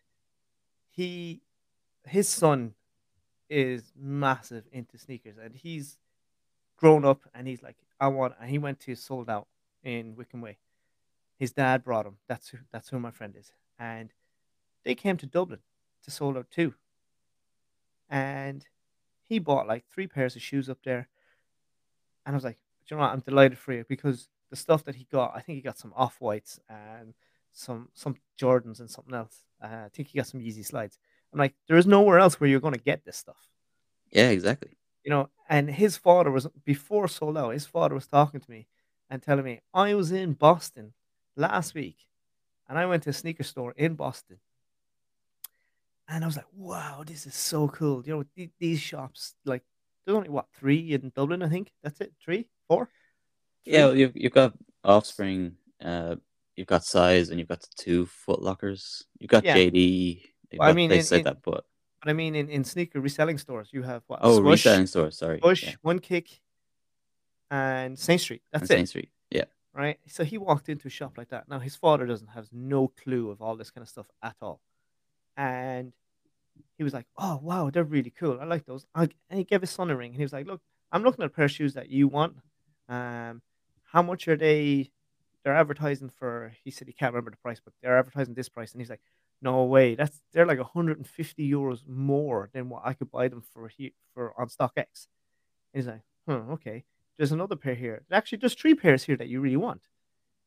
he, his son, is massive into sneakers, and he's grown up, and he's like, I want, and he went to sold out in Wickham Way. His dad brought him. That's who, that's who my friend is, and they came to Dublin to sold out too, and he bought like three pairs of shoes up there, and I was like, "Do you know what? I'm delighted for you because the stuff that he got, I think he got some off whites and some some Jordans and something else. Uh, I think he got some Yeezy slides. I'm like, there is nowhere else where you're going to get this stuff, yeah, exactly. You know. And his father was before sold out. His father was talking to me and telling me I was in Boston last week, and I went to a sneaker store in Boston, and I was like, wow, this is so cool. You know, th- these shops like there's only what three in Dublin, I think. That's it, three, four. Yeah, Three? you've you've got Offspring, uh, you've got Size, and you've got the two Foot Lockers. You've got Yeah. JD. You've Well, I mean, places in- like that, but But I mean, in, in sneaker reselling stores, you have what? oh, Swoosh, reselling stores. Sorry, Bush, yeah, One Kick, and Saint Street. and That's it, Saint Street. Yeah, right? So he walked into a shop like that. Now his father doesn't have no clue of all this kind of stuff at all, and he was like, "Oh wow, they're really cool. I like those." And he gave his son a ring, and he was like, "Look, I'm looking at a pair of shoes that you want. Um, how much are they? They're advertising for." He said he can't remember the price, but they're advertising this price, and he's like, "No way, that's they're like 150 euros more than what I could buy them for here for on StockX." And he's like, "Huh, okay." There's another pair here. Actually, there's three pairs here that you really want.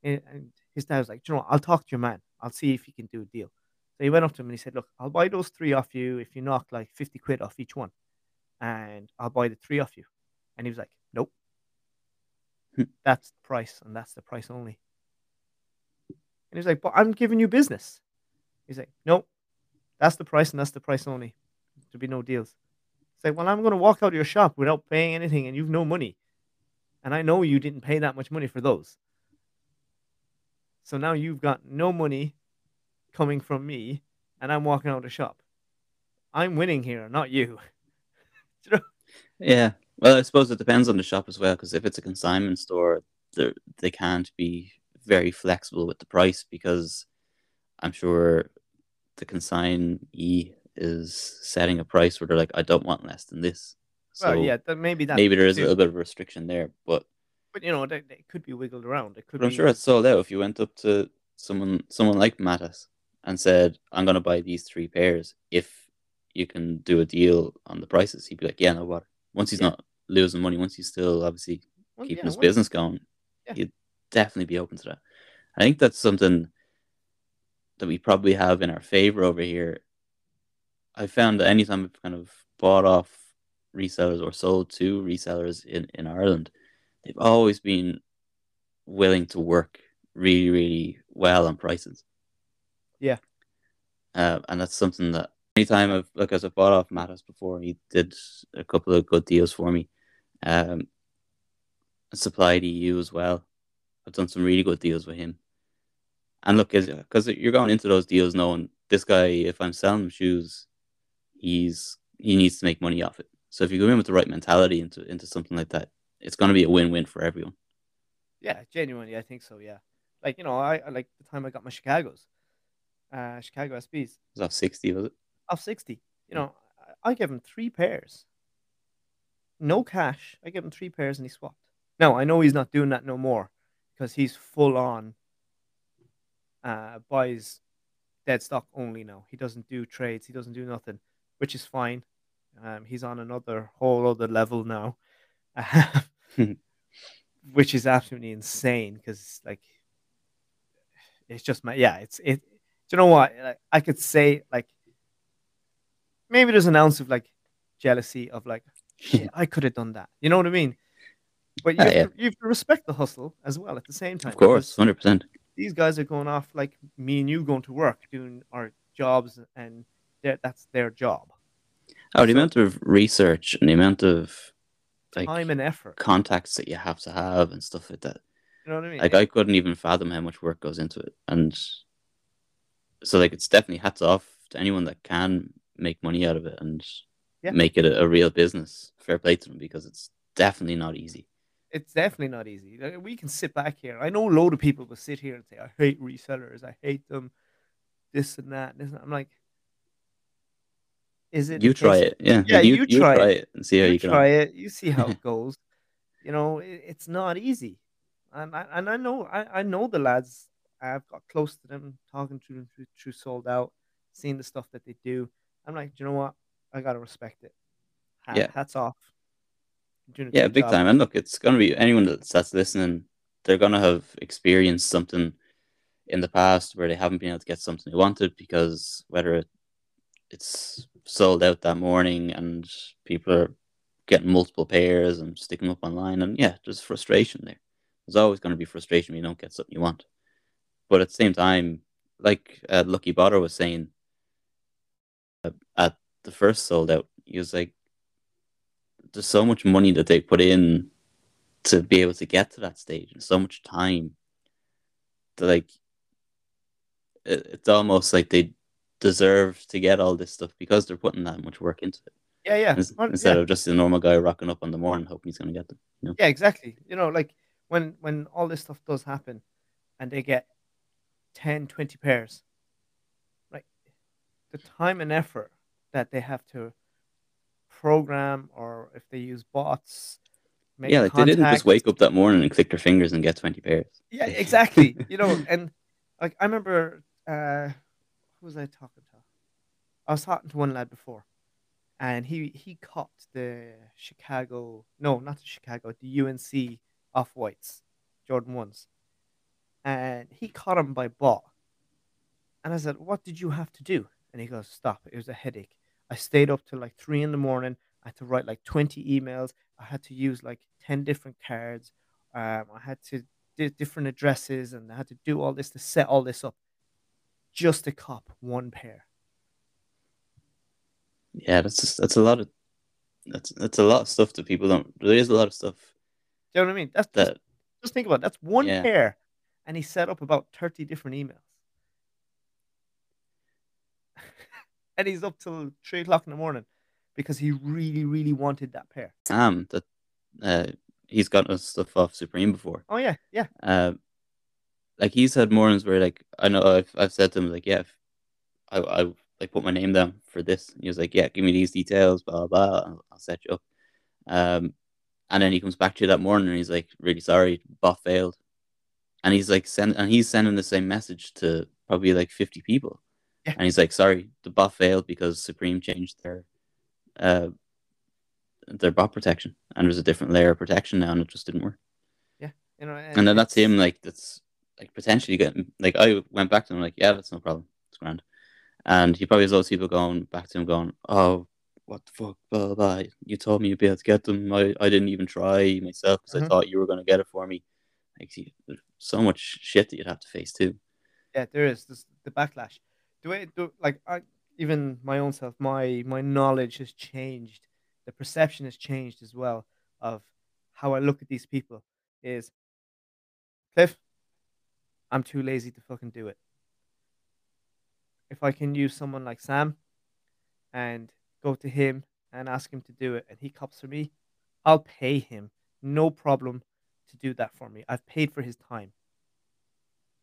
And, and his dad was like, you know, what? I'll talk to your man. I'll see if he can do a deal. So he went up to him and he said, Look, I'll buy those three off you if you knock like 50 quid off each one. And I'll buy the three off you. And he was like, Nope. Hmm. that's the price, and that's the price only. And he was like, But I'm giving you business. He's like, Nope, that's the price, and that's the price only. There'll be no deals. It's like, Well, I'm going to walk out of your shop without paying anything, and you've no money. And I know you didn't pay that much money for those. So now you've got no money coming from me, and I'm walking out of the shop. I'm winning here, not you. You know? yeah. Well, I suppose it depends on the shop as well, because if it's a consignment store, they can't be very flexible with the price because I'm sure the consignee is setting a price where they're like, I don't want less than this. So well, yeah, th- maybe that. maybe there is a little bit of restriction there, but But you know, they, they could be wiggled around. It could but I'm sure it's sold out. If you went up to someone someone like Mattis and said, "I'm going to buy these three pairs if you can do a deal on the prices," he'd be like, "Yeah, no bother." Once he's Yeah. not losing money, once he's still obviously well, keeping yeah, his well, business going, Yeah. he'd definitely be open to that. I think that's something that we probably have in our favor over here. I found that anytime I've kind of bought off resellers or sold to resellers in, in Ireland, they've always been willing to work really, really well on prices. Yeah. Uh, and that's something that anytime I've like as I've bought off Mattis before, he did a couple of good deals for me. Um, supplied EU as well. I've done some really good deals with him. And look, because you're going into those deals knowing this guy, if I'm selling him shoes, he's he needs to make money off it. So if you go in with the right mentality into into something like that, it's going to be a win-win for everyone. Yeah, genuinely, I think so. Yeah, like you know, I, I like the time I got my Chicago's, uh, Chicago SBs It was off sixty, was it? off sixty. You know, I, I gave him three pairs, no cash. I gave him three pairs and he swapped. Now I know he's not doing that no more because he's full on. Uh, buys dead stock only now. He doesn't do trades. He doesn't do nothing, which is fine. Um, he's on another whole other level now, which is absolutely insane because like it's just my yeah. It's it. Do you know what? Like, I could say like maybe there's an ounce of like jealousy of like shit. I could have done that. You know what I mean? But you, have, yeah. to, you have to respect the hustle as well at the same time. Of course, hundred percent. These guys are going off like me and you going to work doing our jobs and that's their job Oh, the So- amount of research and the amount of like time and effort contacts that you have to have and stuff like that. you know what i mean Like I couldn't even fathom how much work goes into it, and so like it's definitely hats off to anyone that can make money out of it and Yeah. make it a, a real business. Fair play to them because it's definitely not easy. It's definitely not easy. Like, we can sit back here. I know a load of people will sit here and say i hate resellers. I hate them. This and that this and that. i'm like is it You try it, yeah. Yeah, you, you you try try it. it and see how you you can. try it. You see how it goes. You know it, it's not easy. And I, and I know I, I know the lads. I've got close to them talking to them through, through sold out seeing the stuff that they do. I'm like do you know what? I gotta respect it. Hat, Yeah. hats off. You're doing a Yeah, big job. time. And look, it's gonna be anyone that's, that's listening. They're gonna have experienced something in the past where they haven't been able to get something they wanted because whether it, it's sold out that morning and people are getting multiple pairs and sticking up online, and yeah, there's frustration there. There's always going to be frustration when you don't get something you want. But at the same time, like uh, Lucky Botter was saying uh, at the first sold out, he was like, there's so much money that they put in to be able to get to that stage and so much time that like it, it's almost like they deserve to get all this stuff because they're putting that much work into it yeah yeah Well, instead yeah. of just a normal guy rocking up on the morning hoping he's going to get them you know Yeah, exactly. You know, like when when all this stuff does happen and they get 10, 20 pairs, like the time and effort that they have to program or if they use bots, make yeah like they didn't just wake up that morning and click their fingers and get 20 pairs Yeah, exactly. you know, and like I remember uh who was I talking to? I was talking to one lad before and he he caught the Chicago no, not the Chicago, the UNC off whites, Jordan ones. And he caught him by bot. And I said, What did you have to do? And he goes, Stop, it was a headache. I stayed up till like three in the morning. I had to write like 20 emails. I had to use like 10 different cards. Um, I had to di- different addresses and I had to do all this to set all this up just to cop one pair. yeah that's just that's a lot of that's that's a lot of stuff that people don't there is a lot of stuff Do you know what I mean? That's just, that just think about it. That's one Yeah. pair. And he set up about 30 different emails. And he's up till three o'clock in the morning because he really, really wanted that pair. Sam that uh he's gotten us stuff off Supreme before Oh yeah, yeah. uh, like he's had mornings where like I know I've I've said to him like yeah, I I like put my name down for this. And he was like yeah, give me these details, blah blah. blah I'll, I'll set you up. Um, and then he comes back to you that morning and he's like, really sorry, bot failed. And he's like, send, and he's sending the same message to probably like 50 people. Yeah. And he's like, sorry, the bot failed because Supreme changed their, uh, their bot protection and there's a different layer of protection now and it just didn't work. Yeah. You know, And then that's him, like, that's like potentially getting, like, I went back to him, like, yeah, that's no problem. It's grand. And he probably has those people going back to him, going, oh, what the fuck, blah, blah, blah. You told me you'd be able to get them. I, I didn't even try myself because. I thought you were going to get it for me. Like, see, there's so much shit that you'd have to face too. yeah, there is this, the backlash. The way, do, like, I, even my own self, my my knowledge has changed. The perception has changed as well of how I look at these people. Is Cliff, I'm too lazy to fucking do it. If I can use someone like Sam and go to him and ask him to do it, and he cops for me, I'll pay him no problem to do that for me. I've paid for his time.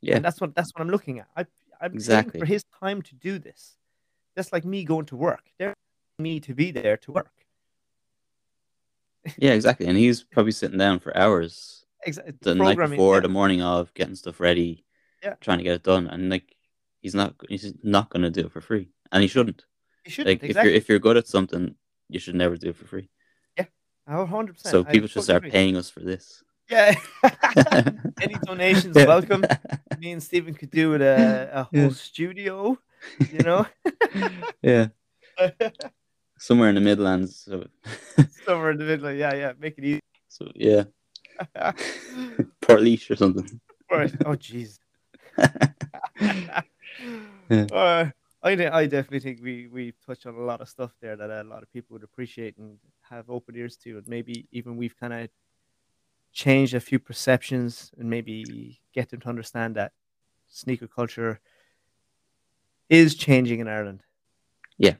Yeah. And that's what that's what I'm looking at. I I'm Exactly. for his time to do this. That's like me going to work. They're me to be there to work. Yeah, exactly. And he's probably sitting down for hours Exactly. the night before, the morning of, getting stuff ready, Yeah. trying to get it done. And like, he's not, he's not going to do it for free. And he shouldn't. you shouldn't Like, exactly. if you're if you're good at something, you should never do it for free. Oh, 100%. So I people should start agree. paying us for this. Yeah. Any donations welcome. Me and Stephen could do it a, a whole Yeah. studio, you know, yeah, somewhere in the Midlands. So, somewhere in the middle. Yeah, yeah, make it easy. so yeah, Portlaoise or something. Right. Oh, jeez. Yeah. Uh, I, de- I definitely think we we've touched on a lot of stuff there that a lot of people would appreciate and have open ears to, and maybe even we've kind of changed a few perceptions and maybe get them to understand that sneaker culture is changing in Ireland. Yeah.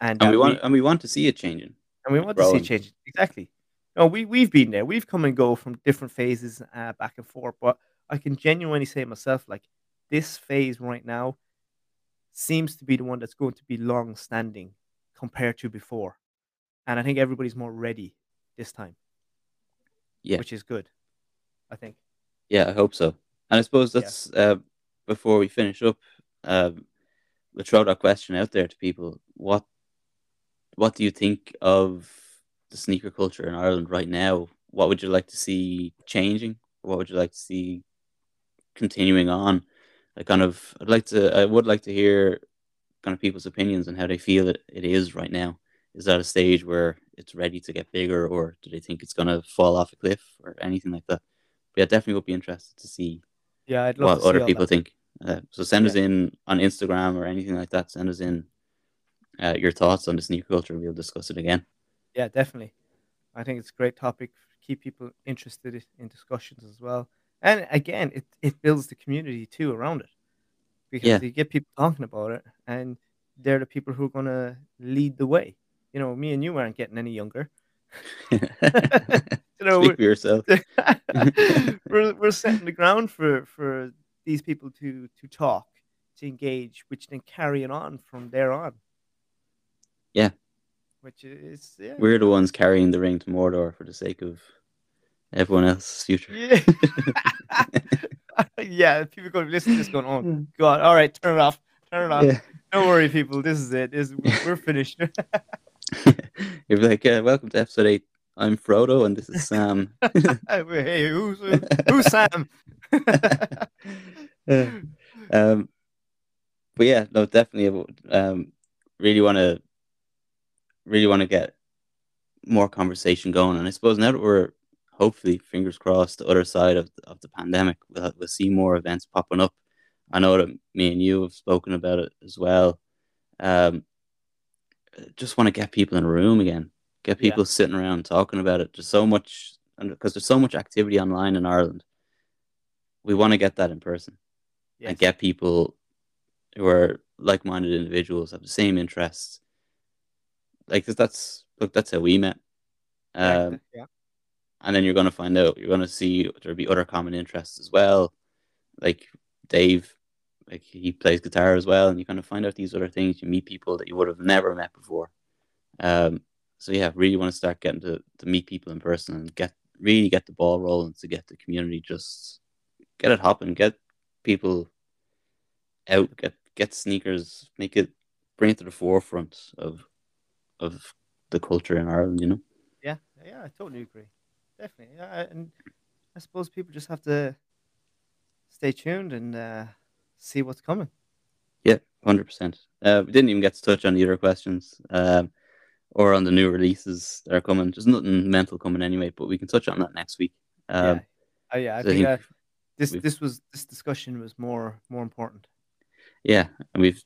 and, And we want and we want to see it changing. and we want to see growing. it change. Exactly. No, we we've been there. We've come and go from different phases uh, back and forth. But I can genuinely say myself, like this phase right now, seems to be the one that's going to be long standing compared to before, and I think everybody's more ready this time. Yeah. which is good. I think. Yeah, I hope so. And I suppose Yeah. that's uh, before we finish up. Um, we'll throw that question out there to people. What What do you think of the sneaker culture in Ireland right now? What would you like to see changing? What would you like to see continuing on? I kind of, I'd like to, I would like to hear kind of people's opinions on how they feel it, it is right now. Is that a stage where it's ready to get bigger, or do they think it's going to fall off a cliff, or anything like that? But yeah, definitely would be interested to see Yeah, I'd love what to see other people that. think. Uh, so send us in on Instagram or anything like that. Send us in uh, your thoughts on the sneaker culture. We'll discuss it again. Yeah, definitely. I think it's a great topic. Keep people interested in discussions as well. And again, it, it builds the community too around it. Because Yeah. you get people talking about it and they're the people who are gonna lead the way. You know, me and you aren't getting any younger. You know, Speak for yourself. we're we're setting the ground for for these people to to talk, to engage, which then carry it on from there on. Yeah. Which is yeah. We're the ones carrying the ring to Mordor for the sake of everyone else's future. Yeah. yeah, people going to listen to this going, oh hmm. god, all right, turn it off. Turn it off. Yeah. Don't worry, people. This is it. This we're finished. You'd be like, uh, welcome to episode eight. I'm Frodo and this is Sam. hey, who's who's Sam? um, but yeah, no, definitely. Um, really want to, really want to get more conversation going, and I suppose now that we're hopefully, fingers crossed, the other side of of the pandemic, we'll, we'll see more events popping up. I know that me and you have spoken about it as well. Um, just want to get people in a room again, get Yeah. people sitting around talking about it. There's so much, and because there's so much activity online in Ireland, we want to get that in person Yes. and get people who are like-minded individuals have the same interests. Like that's look, that's how we met. Um, yeah. and then you're going to find out you're going to see there'll be other common interests as well like dave like he plays guitar as well and you kind of find out these other things you meet people that you would have never met before um so yeah, really want to start getting to, to meet people in person and get really get the ball rolling to get the community just get it hopping, get people out, get get sneakers, make it bring it to the forefront of of the culture in Ireland, you know. Yeah, yeah, I totally agree. Definitely. Yeah, and I suppose people just have to stay tuned and uh, see what's coming. Yeah, hundred uh, percent. We didn't even get to touch on the other questions, um, or on the new releases that are coming. There's nothing mental coming anyway, but we can touch on that next week. Um, yeah, oh, yeah. I think, I think uh, this this was this discussion was more more important. Yeah, and we've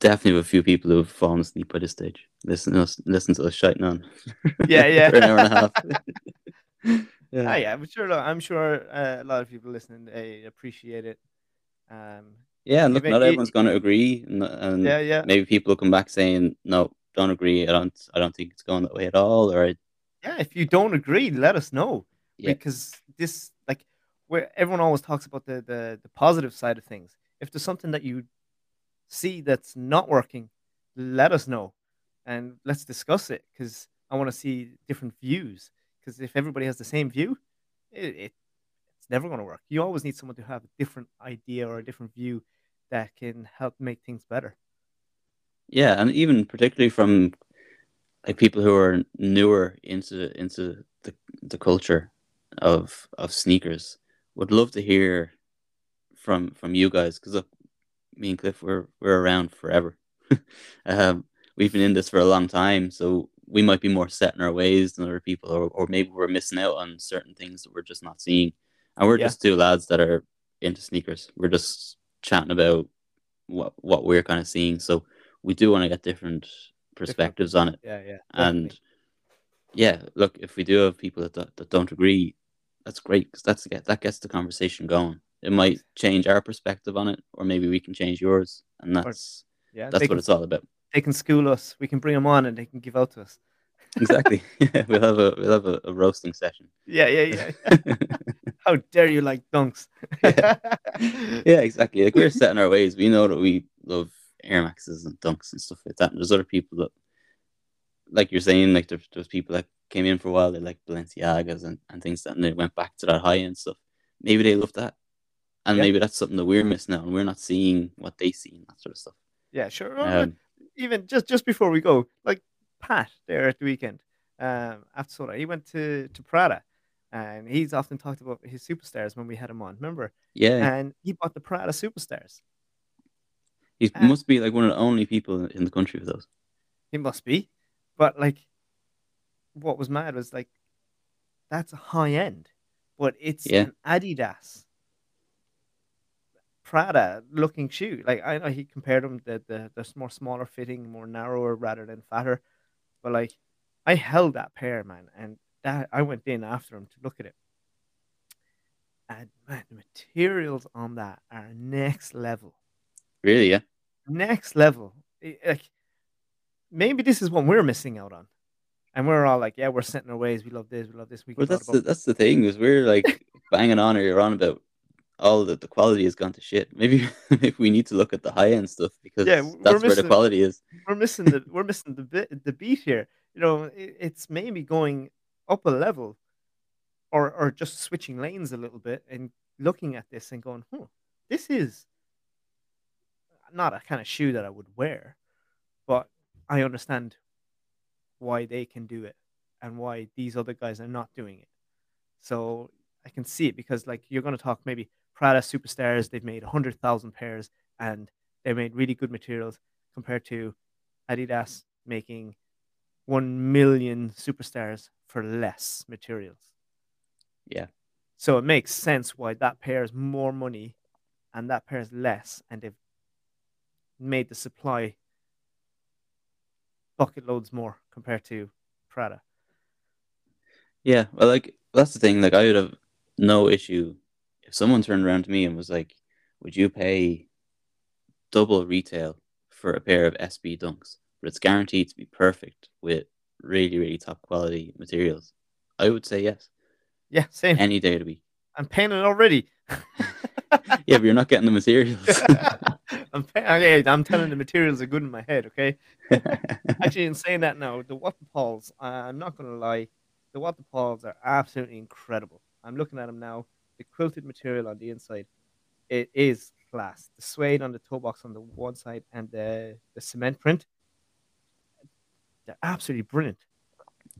definitely a few people who've fallen asleep by this stage. Listen to us, listen to us shouting on. Yeah, yeah, for an hour and a half. yeah, oh, yeah. I'm sure. I'm sure uh, a lot of people listening they appreciate it. Um, yeah, and look, not everyone's going to agree, and, and, yeah, yeah. Maybe people will come back saying, "No, don't agree. I don't. I don't think it's going that way at all." Or yeah, if you don't agree, let us know yeah. because this, like, where everyone always talks about the, the the positive side of things. If there's something that you see that's not working, let us know, and let's discuss it because I want to see different views. Because if everybody has the same view, it, it it's never going to work. You always need someone to have a different idea or a different view that can help make things better. Yeah, and even particularly from like people who are newer into into the the culture of of sneakers would love to hear from from you guys because me and Cliff we're we're around forever. um, we've been in this for a long time, so we might be more set in our ways than other people, or or maybe we're missing out on certain things that we're just not seeing. And we're yeah. just two lads that are into sneakers. We're just chatting about what what we're kind of seeing. So we do want to get different perspectives on it. Yeah, yeah. Definitely. And yeah, look, if we do have people that that don't agree, that's great because that's get that gets the conversation going. It might change our perspective on it, or maybe we can change yours, and that's yeah, that's what can, it's all about. They can school us. We can bring them on, and they can give out to us. exactly. Yeah, we'll have a we'll have a, a roasting session. Yeah, yeah, yeah. How dare you like dunks? yeah. yeah, exactly. Like we're set in our ways. We know that we love Air Maxes and dunks and stuff like that. And there's other people that, like you're saying, like there's, there's people that came in for a while. They like Balenciagas and, and things that, and they went back to that high end stuff. Maybe they love that, and yeah. maybe that's something that we're missing out, and we're not seeing what they see and that sort of stuff. Yeah, sure. Um, Even just just before we go, like Pat there at the weekend, um, after soda, he went to to Prada and he's often talked about his superstars when we had him on. Remember? Yeah. And he bought the Prada superstars. He uh, must be like one of the only people in the country with those. He must be, but like, what was mad was like, that's a high end, but it's yeah. an Adidas Prada looking shoe. Like I know he compared them the the the more smaller fitting, more narrower rather than fatter, but like I held that pair, man, and that I went in after him to look at it. And man, the materials on that are next level. Really, yeah. Next level. Like maybe this is what we're missing out on. And we're all like, yeah, we're setting our ways. We love this. We love this. We well, that's the, that's the thing is we're like banging on or you're on about all the, the quality has gone to shit. Maybe if we need to look at the high end stuff because yeah, that's missing, where the quality is. We're missing the we're missing the bit the beat here. You know, it, it's maybe going up a level or or just switching lanes a little bit and looking at this and going, hmm, this is not a kind of shoe that I would wear, but I understand why they can do it and why these other guys are not doing it. So I can see it because like you're going to talk maybe Prada superstars, they've made 100,000 pairs and they made really good materials compared to Adidas making 1 million superstars for less materials. Yeah. So it makes sense why that pair is more money and that pair is less, and they've made the supply bucket loads more compared to Prada. Yeah, well, like that's the thing. Like, I would have no issue if someone turned around to me and was like, "Would you pay double retail for a pair of SB Dunks, but it's guaranteed to be perfect with really, really top quality materials, I would say yes. Yeah, same. Any day of the week. I'm paying it already. yeah, but you're not getting the materials. I'm, hey, I'm telling the materials are good in my head, okay? Actually, in saying that now, the waterfalls, uh, I'm not going to lie, the waterfalls are absolutely incredible. I'm looking at them now. The quilted material on the inside, it is class. The suede on the toe box on the one side and the, the cement print, they're absolutely brilliant.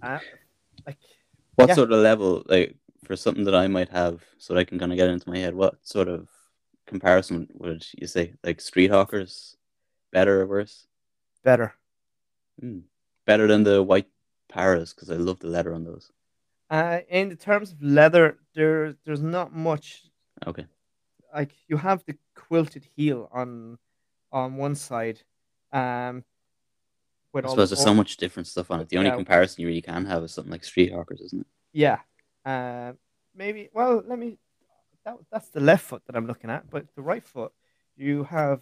Uh, like, what yeah. sort of level, like for something that I might have, so that I can kind of get into my head, what sort of comparison would you say? Like street hawkers, better or worse? Better. Mm. Better than the white Parras because I love the leather on those. Uh, in the terms of leather, there there's not much. Okay. Like you have the quilted heel on on one side, um. I suppose there's so much different stuff on it. The only yeah. comparison you really can have is something like Street Hawkers, isn't it? Yeah. Uh, maybe. Well, let me. That, that's the left foot that I'm looking at, but the right foot, you have,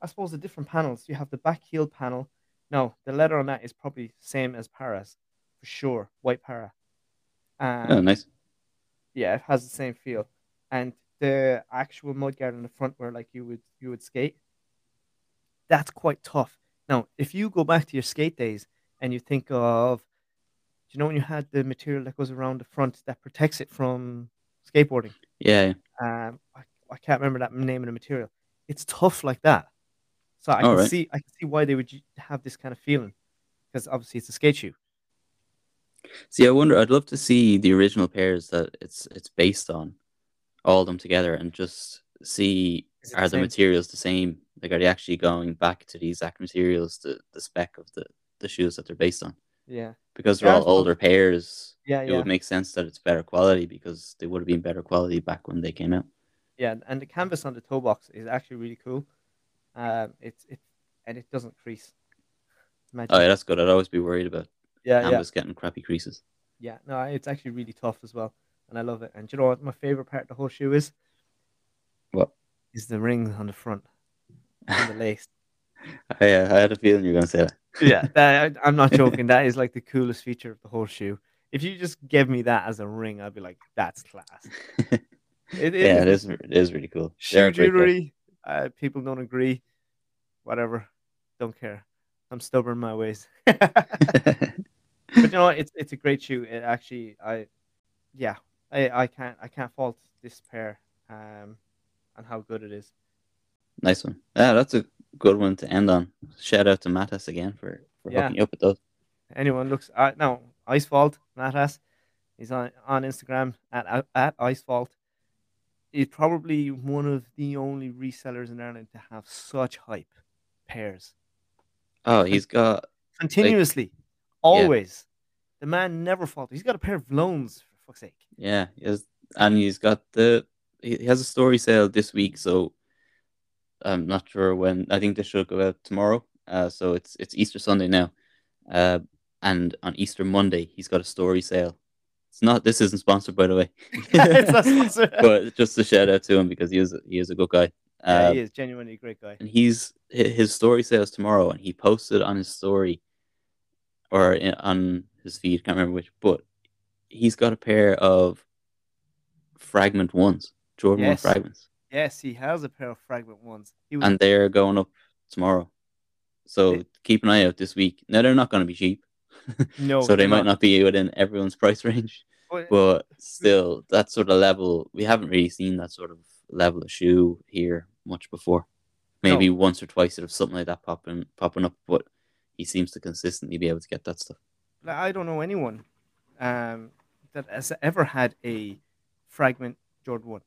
I suppose, the different panels. You have the back heel panel. No, the leather on that is probably same as Parras, for sure. White Parra. Um, oh, nice. Yeah, it has the same feel, and the actual mudguard in the front, where like you would you would skate, that's quite tough. Now, if you go back to your skate days and you think of, do you know when you had the material that goes around the front that protects it from skateboarding? Yeah. Um, I, I can't remember that name of the material. It's tough like that. So I can right. see I can see why they would have this kind of feeling because obviously it's a skate shoe. See, I wonder. I'd love to see the original pairs that it's it's based on, all of them together, and just see are the, the materials the same? Like, are they actually going back to the exact materials, the the spec of the the shoes that they're based on? Yeah, because they're yeah, all older pairs. Yeah, it yeah. would make sense that it's better quality because they would have been better quality back when they came out. Yeah, and the canvas on the toe box is actually really cool. Um, it's it and it doesn't crease. Imagine. Oh yeah, that's good. I'd always be worried about yeah, canvas yeah. getting crappy creases. Yeah, no, it's actually really tough as well, and I love it. And you know what my favorite part of the whole shoe is? What? Is the ring on the front and the lace. I, I had a feeling you were going to say that. yeah, that, I, I'm not joking. That is like the coolest feature of the whole shoe. If you just give me that as a ring, I'd be like, "That's class." it, it yeah, it is. It is really cool. Shoe jewelry. Uh, people don't agree. Whatever. Don't care. I'm stubborn my ways. but you know what? It's it's a great shoe. It actually, I, yeah, I I can't I can't fault this pair, um, and how good it is. Nice one. Yeah, that's a good one to end on. Shout out to Matas again for, for yeah. hooking you up with those. Anyone looks uh, no Icefault Matas. He's on on Instagram at at Icefault. He's probably one of the only resellers in Ireland to have such hype pairs. Oh, he's got continuously, like, always. Yeah. The man never falters. He's got a pair of loans for fuck's sake. Yeah, he has, and he's got the he has a story sale this week, so I'm not sure when. I think this should go out tomorrow. Uh, so it's it's Easter Sunday now, uh, and on Easter Monday he's got a story sale. It's not. This isn't sponsored, by the way. it's not sponsored. but just a shout out to him because he is he is a good guy. Yeah, he um, is genuinely a great guy. And he's his story sales tomorrow, and he posted on his story or in, on his feed. Can't remember which, but he's got a pair of fragment ones, Jordan yes. One fragments. Yes, he has a pair of fragment ones. He Was... And they're going up tomorrow. So keep an eye out this week. Now they're not going to be cheap. No, so they might not. not be within everyone's price range. But, but still, that sort of level, we haven't really seen that sort of level of shoe here much before. Maybe no. once or twice of something like that popping popping up, but he seems to consistently be able to get that stuff. I don't know anyone um, that has ever had a fragment Jordan one.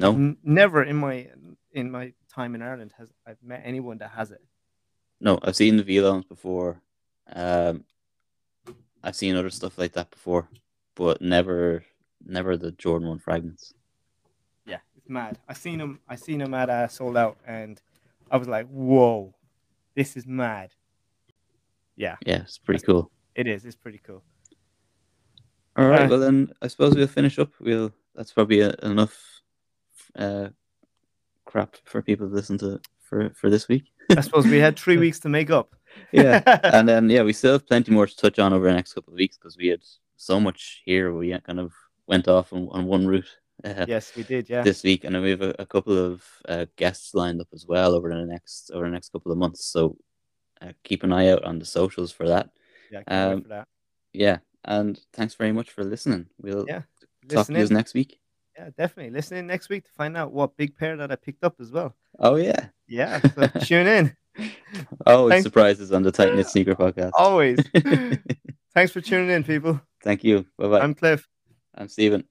No, N- never in my in my time in Ireland has I've met anyone that has it. No, I've seen the Velons before. Um, I've seen other stuff like that before, but never, never the Jordan One fragments Yeah, it's mad. I seen them. I seen him at uh, SoldOut, and I was like, "Whoa, this is mad." Yeah, yeah, it's pretty That's, cool. It is. It's pretty cool. All right. Uh, well, then I suppose we'll finish up. We'll. That's probably a, enough uh, crap for people to listen to for for this week. I suppose we had three weeks to make up. yeah, and then yeah, we still have plenty more to touch on over the next couple of weeks because we had so much here. We kind of went off on, on one route Uh, yes, we did. Yeah. This week, and then we have a, a couple of uh, guests lined up as well over the next over the next couple of months. So uh, keep an eye out on the socials for that. Yeah. Um, for that. Yeah, and thanks very much for listening. We'll yeah. talk to you next week. Yeah, definitely. Listen in next week to find out what big pair that I picked up as well. Oh yeah. Yeah. So tune in. Always Thanks. surprises on the Tight Knit Sneaker Podcast. Always. Thanks for tuning in, people. Thank you. Bye bye. I'm Cliff. I'm Stephen.